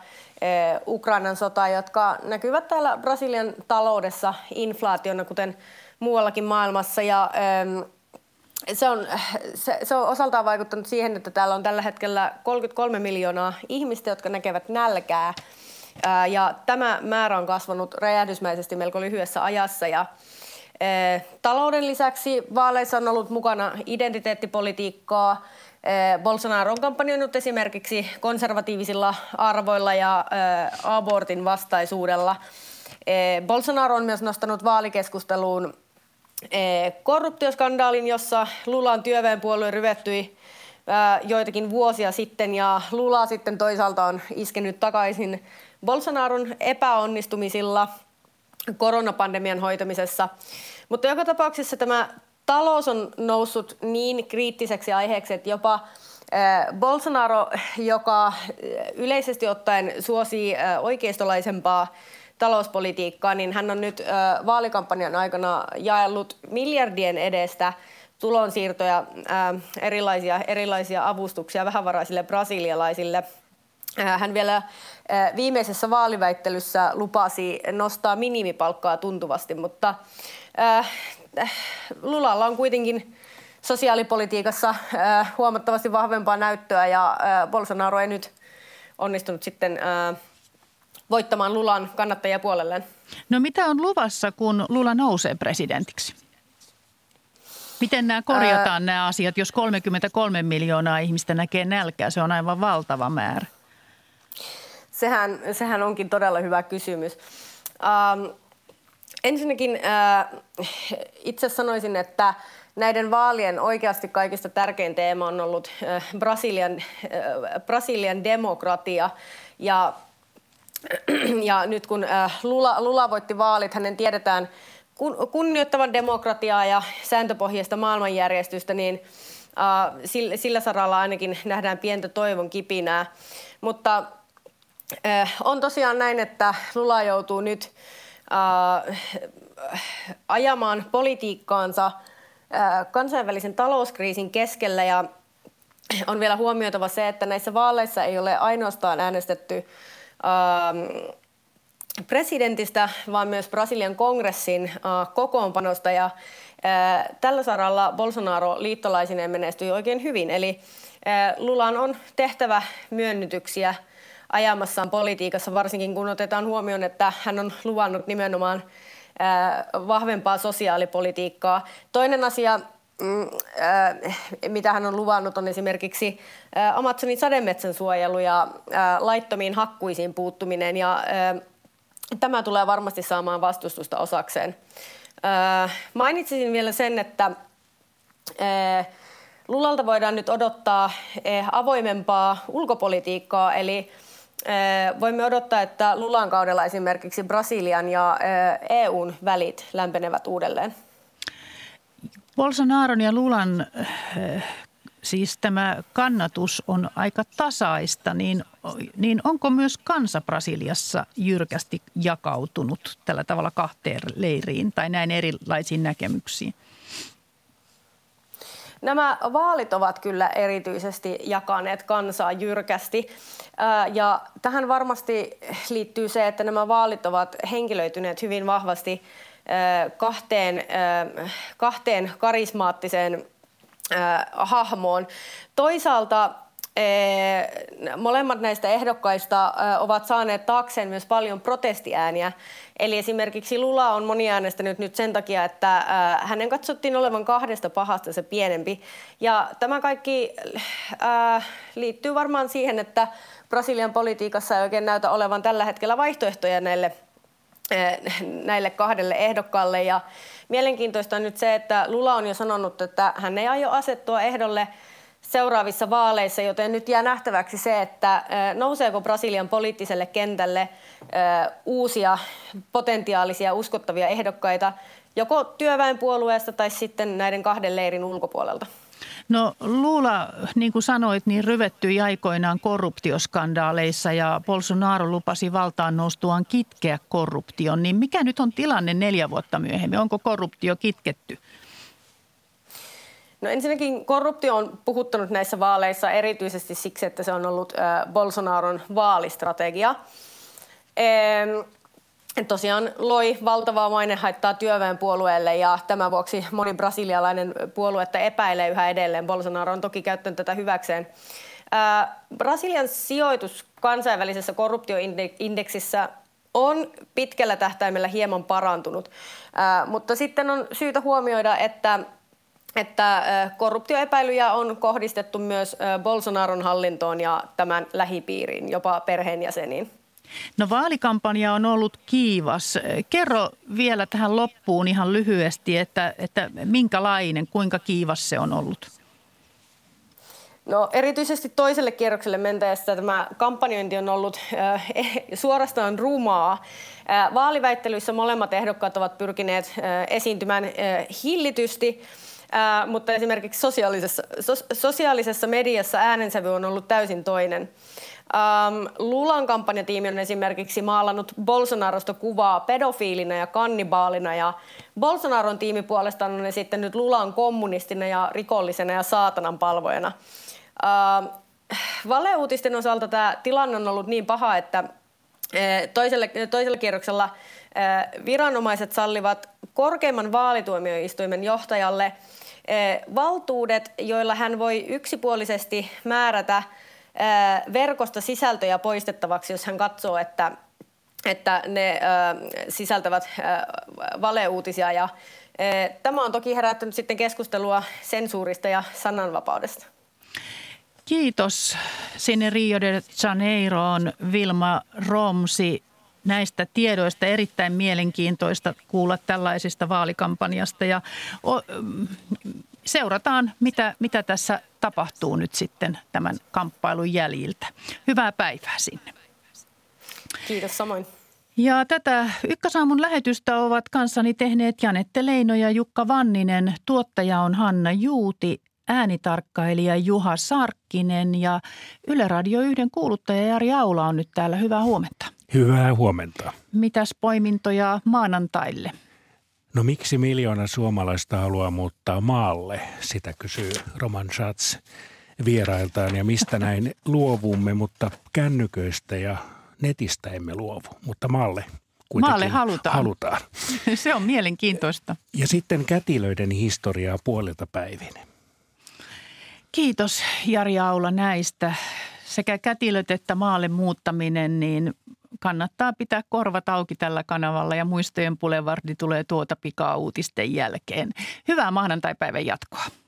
Ukrainan sota, jotka näkyvät täällä Brasilian taloudessa inflaationa, kuten muuallakin maailmassa. Ja, se on, se, se on osaltaan vaikuttanut siihen, että täällä on tällä hetkellä 33 miljoonaa ihmistä, jotka näkevät nälkää. Ja tämä määrä on kasvanut räjähdysmäisesti melko lyhyessä ajassa. Ja, talouden lisäksi vaaleissa on ollut mukana identiteettipolitiikkaa, Eh, Bolsonaro on kampanjoinut esimerkiksi konservatiivisilla arvoilla ja eh, abortin vastaisuudella. Eh, Bolsonaro on myös nostanut vaalikeskusteluun korruptioskandaalin, jossa Lulan työväenpuolue ryvettyi joitakin vuosia sitten ja Lula sitten toisaalta on iskenyt takaisin Bolsonaron epäonnistumisilla koronapandemian hoitamisessa. Mutta joka tapauksessa tämä talous on noussut niin kriittiseksi aiheeksi, että jopa Bolsonaro, joka yleisesti ottaen suosii oikeistolaisempaa talouspolitiikkaa, niin hän on nyt vaalikampanjan aikana jaellut miljardien edestä tulonsiirtoja, erilaisia, erilaisia avustuksia vähävaraisille brasilialaisille. Hän vielä viimeisessä vaaliväittelyssä lupasi nostaa minimipalkkaa tuntuvasti, mutta Lulalla on kuitenkin sosiaalipolitiikassa äh, huomattavasti vahvempaa näyttöä ja äh, Bolsonaro ei nyt onnistunut sitten äh, voittamaan Lulan kannattajia puolelleen. No mitä on luvassa, kun Lula nousee presidentiksi? Miten nämä korjataan Ää... nämä asiat, jos 33 miljoonaa ihmistä näkee nälkää? Se on aivan valtava määrä. sehän, sehän onkin todella hyvä kysymys. Ähm, ensinnäkin äh, itse sanoisin, että näiden vaalien oikeasti kaikista tärkein teema on ollut äh, Brasilian, äh, Brasilian demokratia. Ja, [clears throat] ja nyt kun äh, Lula, Lula voitti vaalit, hänen tiedetään kun, kunnioittavan demokratiaa ja sääntöpohjaista maailmanjärjestystä, niin äh, sillä, sillä saralla ainakin nähdään pientä toivon kipinää. Mutta äh, on tosiaan näin, että Lula joutuu nyt äh, ajamaan politiikkaansa – kansainvälisen talouskriisin keskellä. Ja on vielä huomioitava se, että näissä vaaleissa ei ole ainoastaan äänestetty presidentistä, vaan myös Brasilian kongressin kokoonpanosta. Ja tällä saralla Bolsonaro liittolaisineen menestyi oikein hyvin. Eli Lulan on tehtävä myönnytyksiä ajamassaan politiikassa, varsinkin kun otetaan huomioon, että hän on luvannut nimenomaan vahvempaa sosiaalipolitiikkaa. Toinen asia, mm, mitä hän on luvannut, on esimerkiksi Amazonin sademetsän suojelu ja laittomiin hakkuisiin puuttuminen. Ja tämä tulee varmasti saamaan vastustusta osakseen. Mainitsisin vielä sen, että Lulalta voidaan nyt odottaa avoimempaa ulkopolitiikkaa, eli Voimme odottaa, että Lulan kaudella esimerkiksi Brasilian ja EUn välit lämpenevät uudelleen. Bolsonaron ja Lulan siis tämä kannatus on aika tasaista, niin, niin onko myös kansa Brasiliassa jyrkästi jakautunut tällä tavalla kahteen leiriin tai näin erilaisiin näkemyksiin? Nämä vaalit ovat kyllä erityisesti jakaneet kansaa jyrkästi ja tähän varmasti liittyy se, että nämä vaalit ovat henkilöityneet hyvin vahvasti kahteen, kahteen karismaattiseen hahmoon. Toisaalta molemmat näistä ehdokkaista ovat saaneet taakseen myös paljon protestiääniä. Eli esimerkiksi Lula on moniäänestänyt nyt sen takia, että hänen katsottiin olevan kahdesta pahasta se pienempi. Ja tämä kaikki liittyy varmaan siihen, että Brasilian politiikassa ei oikein näytä olevan tällä hetkellä vaihtoehtoja näille, näille kahdelle ehdokkaalle. Ja mielenkiintoista on nyt se, että Lula on jo sanonut, että hän ei aio asettua ehdolle – seuraavissa vaaleissa, joten nyt jää nähtäväksi se, että nouseeko Brasilian poliittiselle kentälle uusia potentiaalisia uskottavia ehdokkaita joko työväenpuolueesta tai sitten näiden kahden leirin ulkopuolelta. No Lula, niin kuin sanoit, niin ryvettyi aikoinaan korruptioskandaaleissa ja Bolsonaro lupasi valtaan noustuaan kitkeä korruption. Niin mikä nyt on tilanne neljä vuotta myöhemmin? Onko korruptio kitketty? No ensinnäkin korruptio on puhuttanut näissä vaaleissa erityisesti siksi, että se on ollut äh, Bolsonaron vaalistrategia. Ähm, tosiaan loi valtavaa mainehaittaa työväenpuolueelle ja tämän vuoksi moni brasilialainen puoluetta epäilee yhä edelleen. Bolsonaro on toki käyttänyt tätä hyväkseen. Äh, Brasilian sijoitus kansainvälisessä korruptioindeksissä on pitkällä tähtäimellä hieman parantunut, äh, mutta sitten on syytä huomioida, että että korruptioepäilyjä on kohdistettu myös Bolsonaron hallintoon ja tämän lähipiiriin, jopa perheenjäseniin. No vaalikampanja on ollut kiivas. Kerro vielä tähän loppuun ihan lyhyesti, että, että minkälainen, kuinka kiivas se on ollut? No erityisesti toiselle kierrokselle mentäessä tämä kampanjointi on ollut äh, suorastaan rumaa. Äh, vaaliväittelyissä molemmat ehdokkaat ovat pyrkineet äh, esiintymään äh, hillitysti – Ää, mutta esimerkiksi sosiaalisessa, so, sosiaalisessa mediassa äänensävy on ollut täysin toinen. Ähm, Lulan kampanjatiimi on esimerkiksi maalannut Bolsonarosta kuvaa pedofiilina ja kannibaalina ja Bolsonaron tiimi puolestaan on esittänyt Lulan kommunistina ja rikollisena ja saatanan palvojana. Ähm, valeuutisten osalta tämä tilanne on ollut niin paha, että toisella, toisella kierroksella viranomaiset sallivat korkeimman vaalituomioistuimen johtajalle – valtuudet, joilla hän voi yksipuolisesti määrätä verkosta sisältöjä poistettavaksi, jos hän katsoo, että, että ne sisältävät valeuutisia. Ja tämä on toki herättänyt sitten keskustelua sensuurista ja sananvapaudesta. Kiitos sinne Rio de Janeiroon Vilma Romsi näistä tiedoista. Erittäin mielenkiintoista kuulla tällaisesta vaalikampanjasta ja seurataan, mitä, mitä tässä tapahtuu nyt sitten tämän kamppailun jäljiltä. Hyvää päivää sinne. Kiitos samoin. Ja tätä Ykkösaamun lähetystä ovat kanssani tehneet Janette Leino ja Jukka Vanninen. Tuottaja on Hanna Juuti, äänitarkkailija Juha Sarkkinen ja Yle Radio 1 kuuluttaja Jari Aula on nyt täällä. Hyvää huomenta. Hyvää huomenta. Mitäs poimintoja maanantaille? No miksi miljoona suomalaista haluaa muuttaa maalle, sitä kysyy Roman Schatz vierailtaan ja mistä [laughs] näin luovumme, mutta kännyköistä ja netistä emme luovu, mutta maalle Maalle halutaan. halutaan. [laughs] Se on mielenkiintoista. Ja sitten kätilöiden historiaa puolelta päivin. Kiitos Jari Aula näistä. Sekä kätilöt että maalle muuttaminen, niin kannattaa pitää korvat auki tällä kanavalla ja muistojen pulevardi tulee tuota pikaa uutisten jälkeen. Hyvää maanantaipäivän jatkoa.